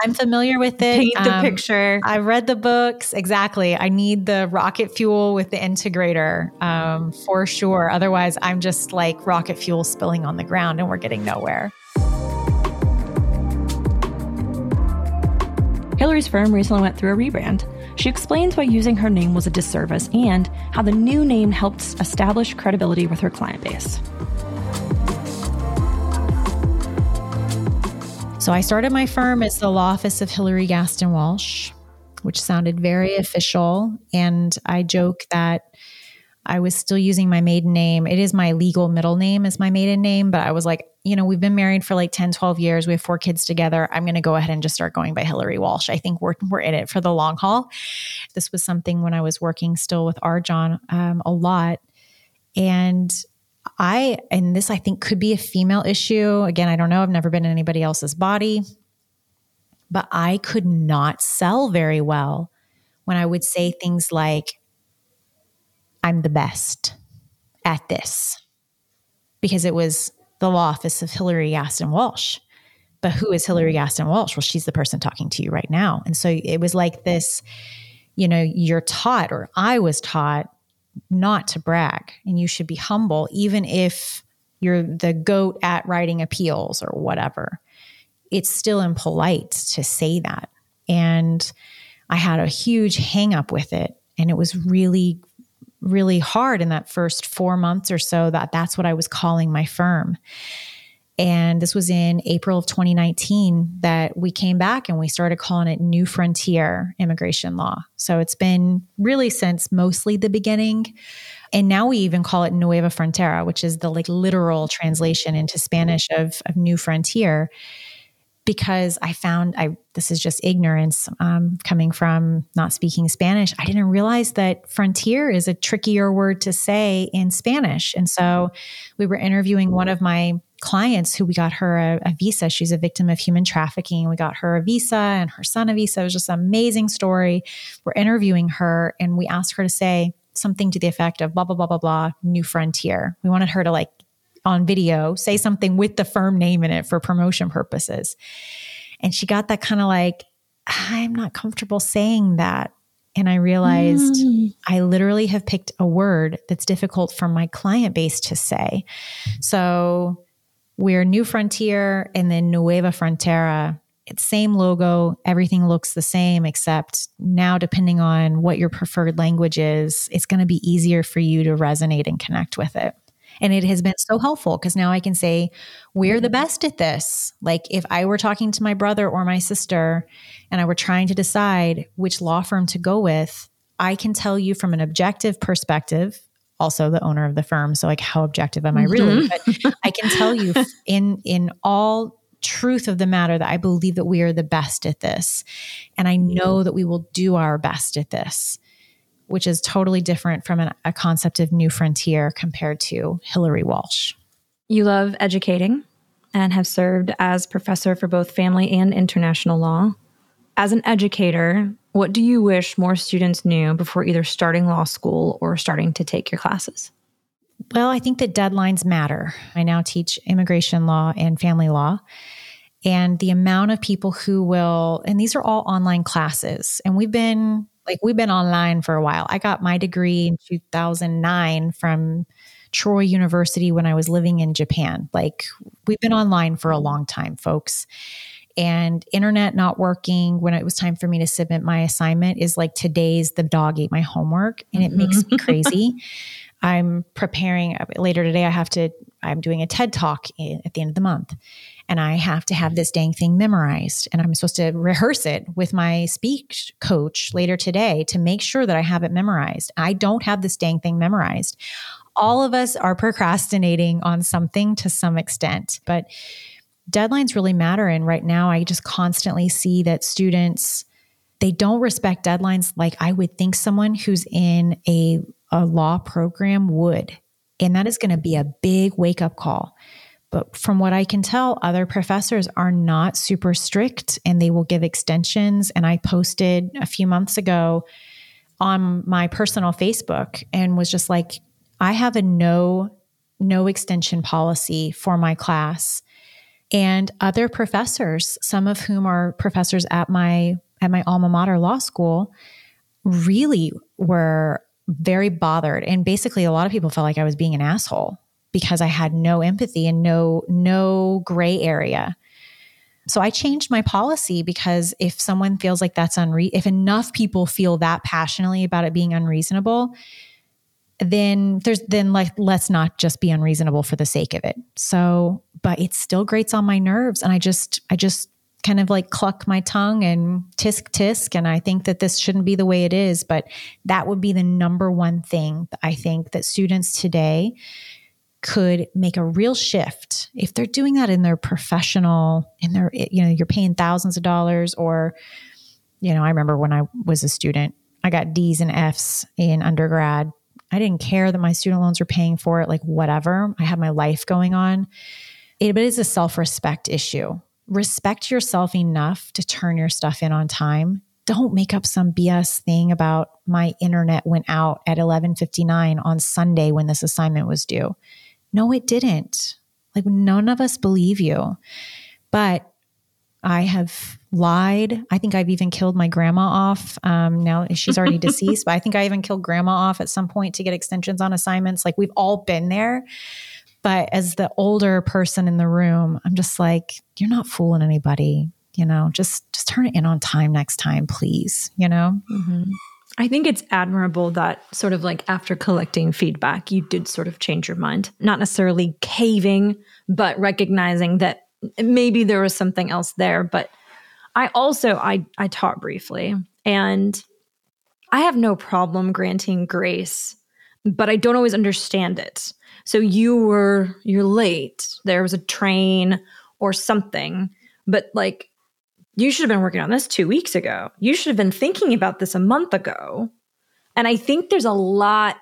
I'm familiar with it. Paint the um, picture. I've read the books. Exactly. I need the rocket fuel with the integrator um, for sure. Otherwise, I'm just like rocket fuel spilling on the ground and we're getting nowhere. Hillary's firm recently went through a rebrand. She explains why using her name was a disservice and how the new name helped establish credibility with her client base. So I started my firm as the law office of Hillary Gaston Walsh, which sounded very official. And I joke that I was still using my maiden name. It is my legal middle name as my maiden name, but I was like, you know, we've been married for like 10, 12 years. We have four kids together. I'm going to go ahead and just start going by Hillary Walsh. I think we're, we're in it for the long haul. This was something when I was working still with RJon um, a lot. And I, and this I think could be a female issue. Again, I don't know. I've never been in anybody else's body, but I could not sell very well when I would say things like, I'm the best at this because it was the law office of Hillary Gaston Walsh. But who is Hillary Gaston Walsh? Well, she's the person talking to you right now. And so it was like this, you know, you're taught, or I was taught, not to brag. And you should be humble, even if you're the goat at writing appeals or whatever. It's still impolite to say that. And I had a huge hang up with it. And it was really really hard in that first four months or so that that's what I was calling my firm. And this was in April of 2019 that we came back and we started calling it New Frontier Immigration Law. So it's been really since mostly the beginning. And now we even call it Nueva Frontera, which is the like literal translation into Spanish of, of New Frontier because I found I this is just ignorance um, coming from not speaking Spanish. I didn't realize that frontier is a trickier word to say in Spanish, and so we were interviewing one of my clients who we got her a, a visa. She's a victim of human trafficking. We got her a visa and her son a visa. It was just an amazing story. We're interviewing her, and we asked her to say something to the effect of blah blah blah blah blah new frontier. We wanted her to like on video, say something with the firm name in it for promotion purposes. And she got that kind of like, I'm not comfortable saying that. And I realized mm. I literally have picked a word that's difficult for my client base to say. So we're New Frontier and then Nueva Frontera. It's same logo, everything looks the same, except now, depending on what your preferred language is, it's going to be easier for you to resonate and connect with it. And it has been so helpful because now I can say, we're the best at this. Like if I were talking to my brother or my sister and I were trying to decide which law firm to go with, I can tell you from an objective perspective, also the owner of the firm. So like how objective am I really? Mm-hmm. But I can tell you in in all truth of the matter that I believe that we are the best at this. And I know that we will do our best at this which is totally different from an, a concept of new frontier compared to Hillary Walsh. You love educating and have served as professor for both family and international law. As an educator, what do you wish more students knew before either starting law school or starting to take your classes? Well, I think that deadlines matter. I now teach immigration law and family law. And the amount of people who will, and these are all online classes, and we've been like we've been online for a while. I got my degree in 2009 from Troy University when I was living in Japan. Like we've been online for a long time, folks. And internet not working when it was time for me to submit my assignment is like today's the dog ate my homework and it mm-hmm. makes me crazy. I'm preparing later today. I have to, I'm doing a TED talk in, at the end of the month and I have to have this dang thing memorized. And I'm supposed to rehearse it with my speech coach later today to make sure that I have it memorized. I don't have this dang thing memorized. All of us are procrastinating on something to some extent, but deadlines really matter. And right now, I just constantly see that students, they don't respect deadlines like I would think someone who's in a, a law program would. And that is going to be a big wake up call but from what I can tell, other professors are not super strict and they will give extensions. And I posted a few months ago on my personal Facebook and was just like, I have a no no extension policy for my class. And other professors, some of whom are professors at my at my alma mater law school, really were very bothered. And basically a lot of people felt like I was being an asshole because I had no empathy and no no gray area. So I changed my policy because if someone feels like that's unre if enough people feel that passionately about it being unreasonable, then there's then like let's not just be unreasonable for the sake of it. So, but it still grates on my nerves and I just I just kind of like cluck my tongue and tisk tisk. And I think that this shouldn't be the way it is. But that would be the number one thing I think that students today could make a real shift if they're doing that in their professional, in their, eh, you know, you're paying thousands of dollars or, you know, I remember when I was a student, I got D's and F's in undergrad. I didn't care that my student loans were paying for it, like whatever. I had my life going on. It, but it's a self respect issue respect yourself enough to turn your stuff in on time. Don't make up some BS thing about my internet went out at 11:59 on Sunday when this assignment was due. No, it didn't. Like none of us believe you. But I have lied. I think I've even killed my grandma off. Um, now she's already deceased, but I think I even killed grandma off at some point to get extensions on assignments. Like we've all been there. But as the older person in the room, I'm just like, you're not fooling anybody. You know, just just turn it in on time next time, please. You know. Mm-hmm. I think it's admirable that sort of like after collecting feedback, you did sort of change your mind. Not necessarily caving, but recognizing that maybe there was something else there. But I also I I taught briefly and I have no problem granting grace, but I don't always understand it. So you were you're late. There was a train or something, but like you should have been working on this 2 weeks ago. You should have been thinking about this a month ago. And I think there's a lot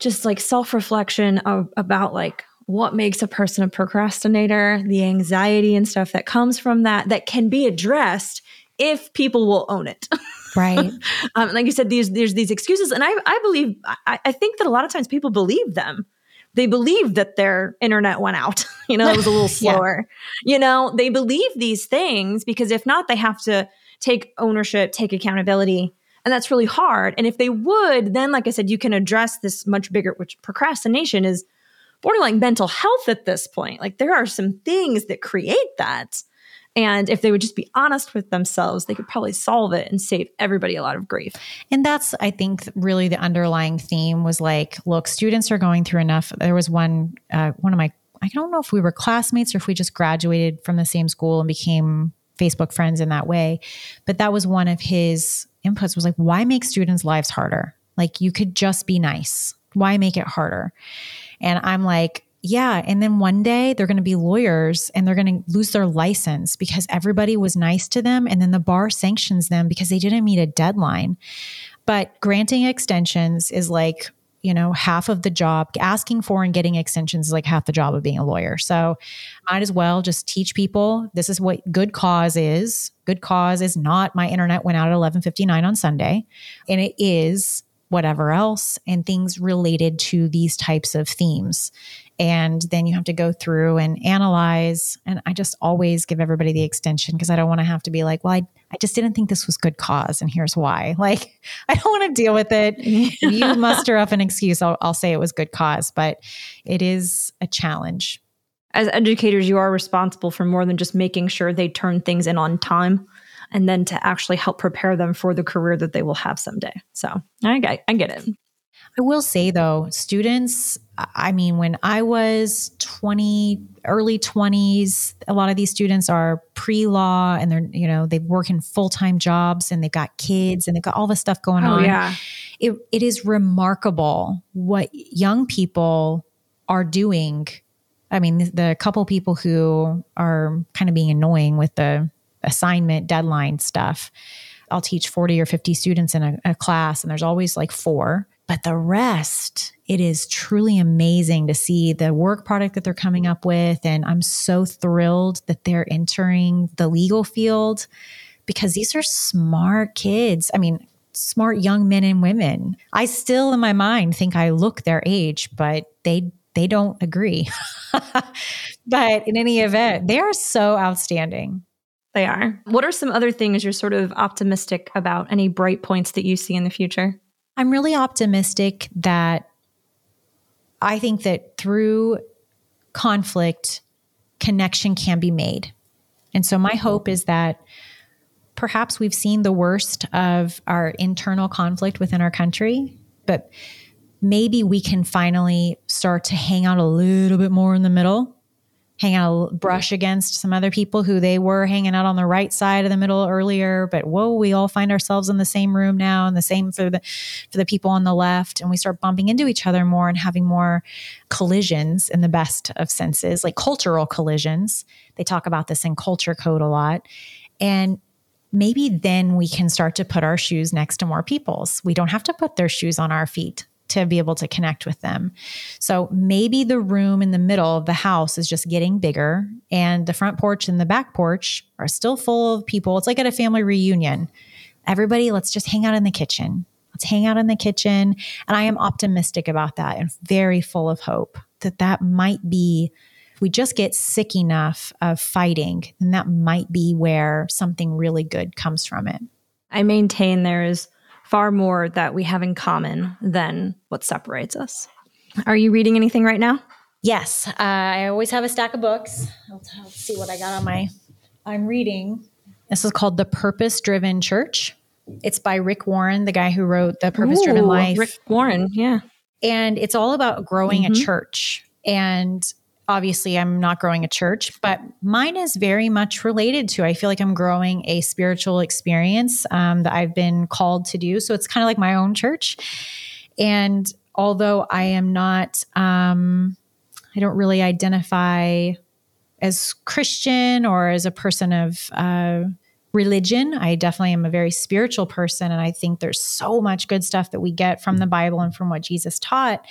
just like self-reflection of, about like what makes a person a procrastinator, the anxiety and stuff that comes from that that can be addressed if people will own it. Right. um, like you said, these there's these excuses, and I I believe I, I think that a lot of times people believe them they believe that their internet went out. you know, it was a little slower. yeah. You know, they believe these things because if not, they have to take ownership, take accountability. And that's really hard. And if they would, then, like I said, you can address this much bigger, which procrastination is borderline mental health at this point. Like there are some things that create that. And if they would just be honest with themselves, they could probably solve it and save everybody a lot of grief. And that's, I think, really the underlying theme was like, look, students are going through enough. There was one, uh, one of my, I don't know if we were classmates or if we just graduated from the same school and became Facebook friends in that way. But that was one of his inputs was like, why make students' lives harder? Like, you could just be nice. Why make it harder? And I'm like, yeah. And then one day they're going to be lawyers and they're going to lose their license because everybody was nice to them. And then the bar sanctions them because they didn't meet a deadline. But granting extensions is like, you know, half of the job. Asking for and getting extensions is like half the job of being a lawyer. So might as well just teach people this is what good cause is. Good cause is not my internet went out at 11:59 on Sunday, and it is whatever else and things related to these types of themes and then you have to go through and analyze. And i just always give everybody the extension because i don't want to have to be like well I, I just didn't think this was good cause and here's why. Like i don't want to deal with it. You muster up an excuse I'll, I'll say it was good cause but it is a challenge. As educators you are responsible for more than just making sure they turn things in on time and then to actually help prepare them for the career that they will have someday. So i get, I get it. I will say though, students, I mean, when I was 20, early 20s, a lot of these students are pre law and they're, you know, they work in full time jobs and they've got kids and they've got all this stuff going oh, on. Yeah. It, it is remarkable what young people are doing. I mean, the, the couple people who are kind of being annoying with the assignment deadline stuff. I'll teach 40 or 50 students in a, a class, and there's always like four but the rest, it is truly amazing to see the work product that they're coming up with. And I'm so thrilled that they're entering the legal field because these are smart kids. I mean, smart young men and women. I still in my mind think I look their age, but they they don't agree. but in any event, they are so outstanding. They are. What are some other things you're sort of optimistic about? Any bright points that you see in the future? I'm really optimistic that I think that through conflict, connection can be made. And so my hope is that perhaps we've seen the worst of our internal conflict within our country, but maybe we can finally start to hang out a little bit more in the middle hang out, brush against some other people who they were hanging out on the right side of the middle earlier. But whoa, we all find ourselves in the same room now, and the same for the for the people on the left, and we start bumping into each other more and having more collisions in the best of senses, like cultural collisions. They talk about this in Culture Code a lot, and maybe then we can start to put our shoes next to more people's. We don't have to put their shoes on our feet to be able to connect with them. So maybe the room in the middle of the house is just getting bigger and the front porch and the back porch are still full of people. It's like at a family reunion. Everybody, let's just hang out in the kitchen. Let's hang out in the kitchen. And I am optimistic about that and very full of hope that that might be we just get sick enough of fighting, and that might be where something really good comes from it. I maintain there is far more that we have in common than what separates us. Are you reading anything right now? Yes, uh, I always have a stack of books. Let's, let's see what I got on my. I'm reading. This is called The Purpose Driven Church. It's by Rick Warren, the guy who wrote The Purpose Driven Life. Rick Warren, yeah. And it's all about growing mm-hmm. a church. And obviously I'm not growing a church, but mine is very much related to. I feel like I'm growing a spiritual experience um, that I've been called to do. So it's kind of like my own church. And although I am not, um, I don't really identify as Christian or as a person of uh, religion. I definitely am a very spiritual person. And I think there's so much good stuff that we get from the Bible and from what Jesus taught.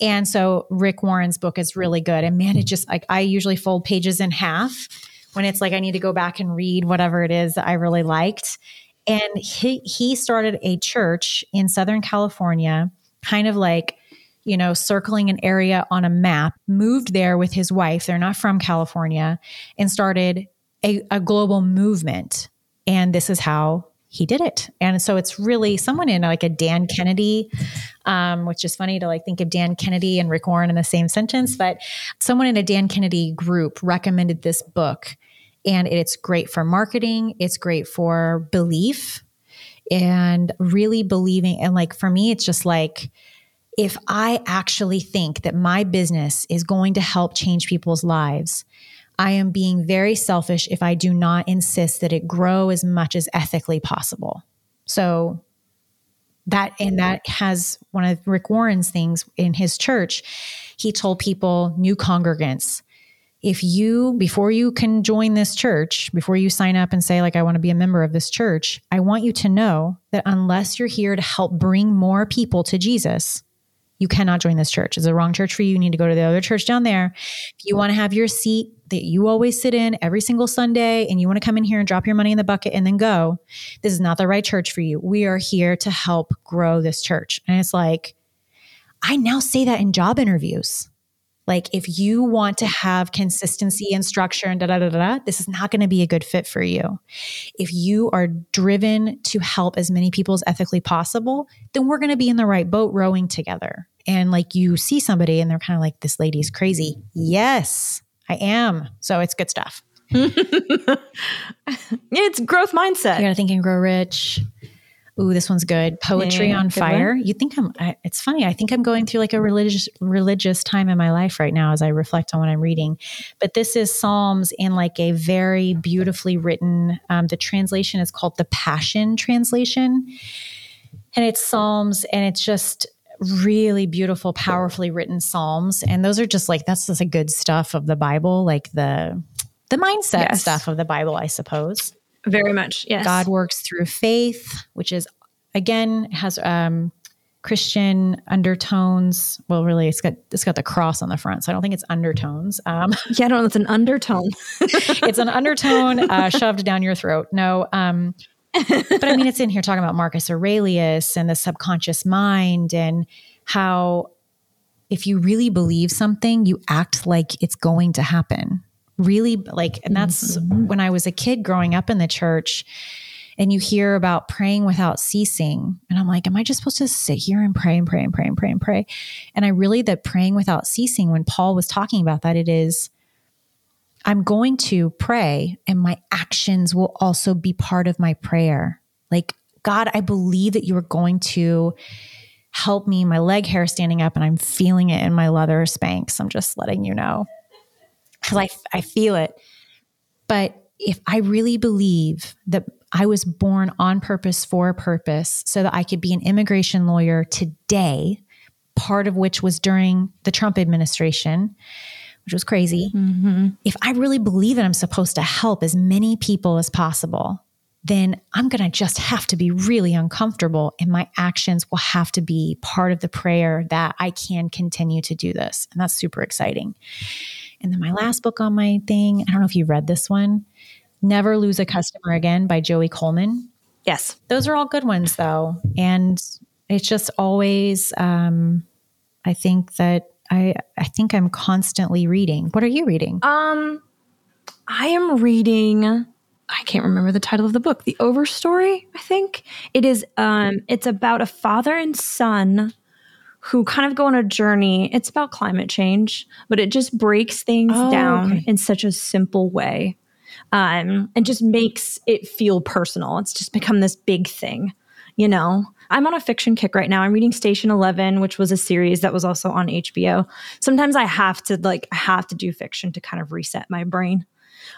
And so Rick Warren's book is really good. And man, it just like I usually fold pages in half when it's like I need to go back and read whatever it is that I really liked. And he he started a church in Southern California, kind of like you know, circling an area on a map, moved there with his wife. They're not from California, and started a, a global movement. And this is how he did it. And so it's really someone in like a Dan Kennedy, um, which is funny to like think of Dan Kennedy and Rick Warren in the same sentence, but someone in a Dan Kennedy group recommended this book. And it's great for marketing, it's great for belief and really believing. And like for me, it's just like, if I actually think that my business is going to help change people's lives, I am being very selfish if I do not insist that it grow as much as ethically possible. So that and that has one of Rick Warren's things in his church. He told people, new congregants, if you before you can join this church, before you sign up and say like I want to be a member of this church, I want you to know that unless you're here to help bring more people to Jesus, you cannot join this church. It's the wrong church for you. You need to go to the other church down there. If you want to have your seat that you always sit in every single Sunday and you want to come in here and drop your money in the bucket and then go, this is not the right church for you. We are here to help grow this church. And it's like, I now say that in job interviews. Like, if you want to have consistency and structure and da da da da, this is not going to be a good fit for you. If you are driven to help as many people as ethically possible, then we're going to be in the right boat rowing together. And like, you see somebody and they're kind of like, this lady's crazy. Yes, I am. So it's good stuff. it's growth mindset. You got to think and grow rich. Ooh, this one's good. Poetry yeah, on fire. One. You think I'm? I, it's funny. I think I'm going through like a religious religious time in my life right now as I reflect on what I'm reading. But this is Psalms in like a very beautifully written. Um, the translation is called the Passion Translation, and it's Psalms, and it's just really beautiful, powerfully written Psalms. And those are just like that's just a good stuff of the Bible, like the the mindset yes. stuff of the Bible, I suppose. Very much, yes. God works through faith, which is again has um, Christian undertones. Well, really, it's got it's got the cross on the front, so I don't think it's undertones. Um, yeah, I don't know. It's an undertone. it's an undertone uh, shoved down your throat. No, um, but I mean, it's in here talking about Marcus Aurelius and the subconscious mind and how if you really believe something, you act like it's going to happen. Really, like, and that's mm-hmm. when I was a kid growing up in the church and you hear about praying without ceasing. And I'm like, am I just supposed to sit here and pray and pray and pray and pray and pray? And I really, that praying without ceasing, when Paul was talking about that, it is, I'm going to pray and my actions will also be part of my prayer. Like, God, I believe that you are going to help me. My leg hair standing up and I'm feeling it in my leather Spanx. I'm just letting you know. Because I, I feel it. But if I really believe that I was born on purpose for a purpose so that I could be an immigration lawyer today, part of which was during the Trump administration, which was crazy. Mm-hmm. If I really believe that I'm supposed to help as many people as possible, then I'm going to just have to be really uncomfortable and my actions will have to be part of the prayer that I can continue to do this. And that's super exciting. And then my last book on my thing, I don't know if you read this one, Never Lose a Customer Again by Joey Coleman. Yes. Those are all good ones though. And it's just always um I think that I I think I'm constantly reading. What are you reading? Um I am reading I can't remember the title of the book. The Overstory, I think. It is um it's about a father and son who kind of go on a journey. It's about climate change, but it just breaks things oh, down okay. in such a simple way. Um, and just makes it feel personal. It's just become this big thing, you know. I'm on a fiction kick right now. I'm reading Station 11, which was a series that was also on HBO. Sometimes I have to like I have to do fiction to kind of reset my brain.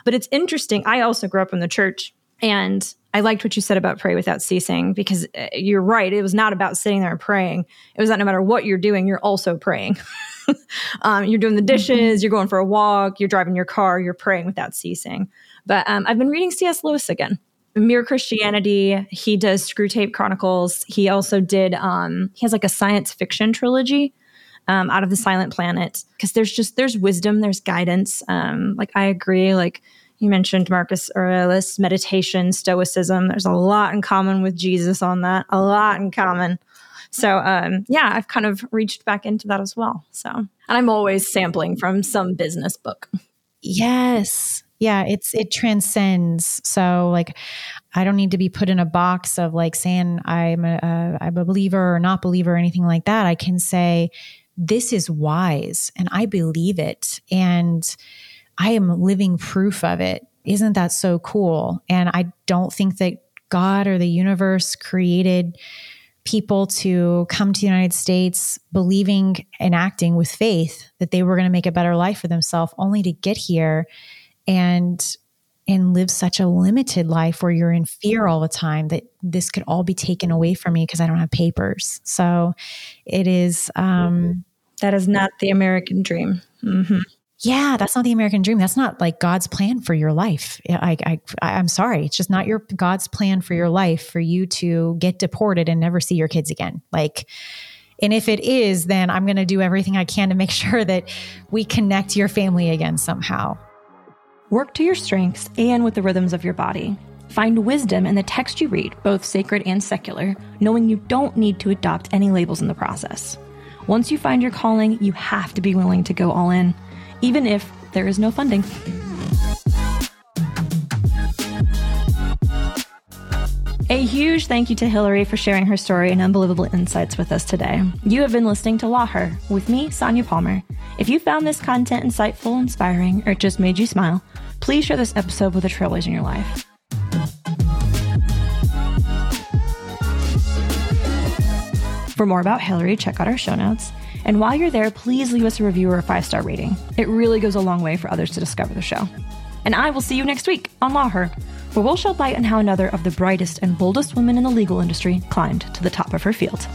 But it's interesting. I also grew up in the church and I liked what you said about pray without ceasing because uh, you're right. It was not about sitting there and praying. It was that no matter what you're doing, you're also praying. um, you're doing the dishes, mm-hmm. you're going for a walk, you're driving your car, you're praying without ceasing. But um, I've been reading C.S. Lewis again. Mere Christianity. He does Screwtape Chronicles. He also did. Um, he has like a science fiction trilogy um, out of the Silent Planet because there's just there's wisdom, there's guidance. Um, like I agree. Like you mentioned Marcus Aurelius, meditation, stoicism. There's a lot in common with Jesus on that. A lot in common. So um, yeah, I've kind of reached back into that as well. So and I'm always sampling from some business book. Yes yeah it's it transcends so like i don't need to be put in a box of like saying i'm a, a i'm a believer or not believer or anything like that i can say this is wise and i believe it and i am living proof of it isn't that so cool and i don't think that god or the universe created people to come to the United States believing and acting with faith that they were going to make a better life for themselves, only to get here and and live such a limited life where you're in fear all the time that this could all be taken away from me because I don't have papers. So it is. Um, that is not the American dream. Mm-hmm. Yeah, that's not the American dream. That's not like God's plan for your life. I, I, I'm sorry. It's just not your God's plan for your life for you to get deported and never see your kids again. Like, and if it is, then I'm going to do everything I can to make sure that we connect your family again somehow. Work to your strengths and with the rhythms of your body. Find wisdom in the text you read, both sacred and secular, knowing you don't need to adopt any labels in the process. Once you find your calling, you have to be willing to go all in, even if there is no funding. A huge thank you to Hillary for sharing her story and unbelievable insights with us today. You have been listening to Law Her with me, Sonia Palmer. If you found this content insightful, inspiring, or just made you smile, please share this episode with a trailblazer in your life. For more about Hillary, check out our show notes. And while you're there, please leave us a review or a five star rating. It really goes a long way for others to discover the show. And I will see you next week on Law Her, where we'll shed light on how another of the brightest and boldest women in the legal industry climbed to the top of her field.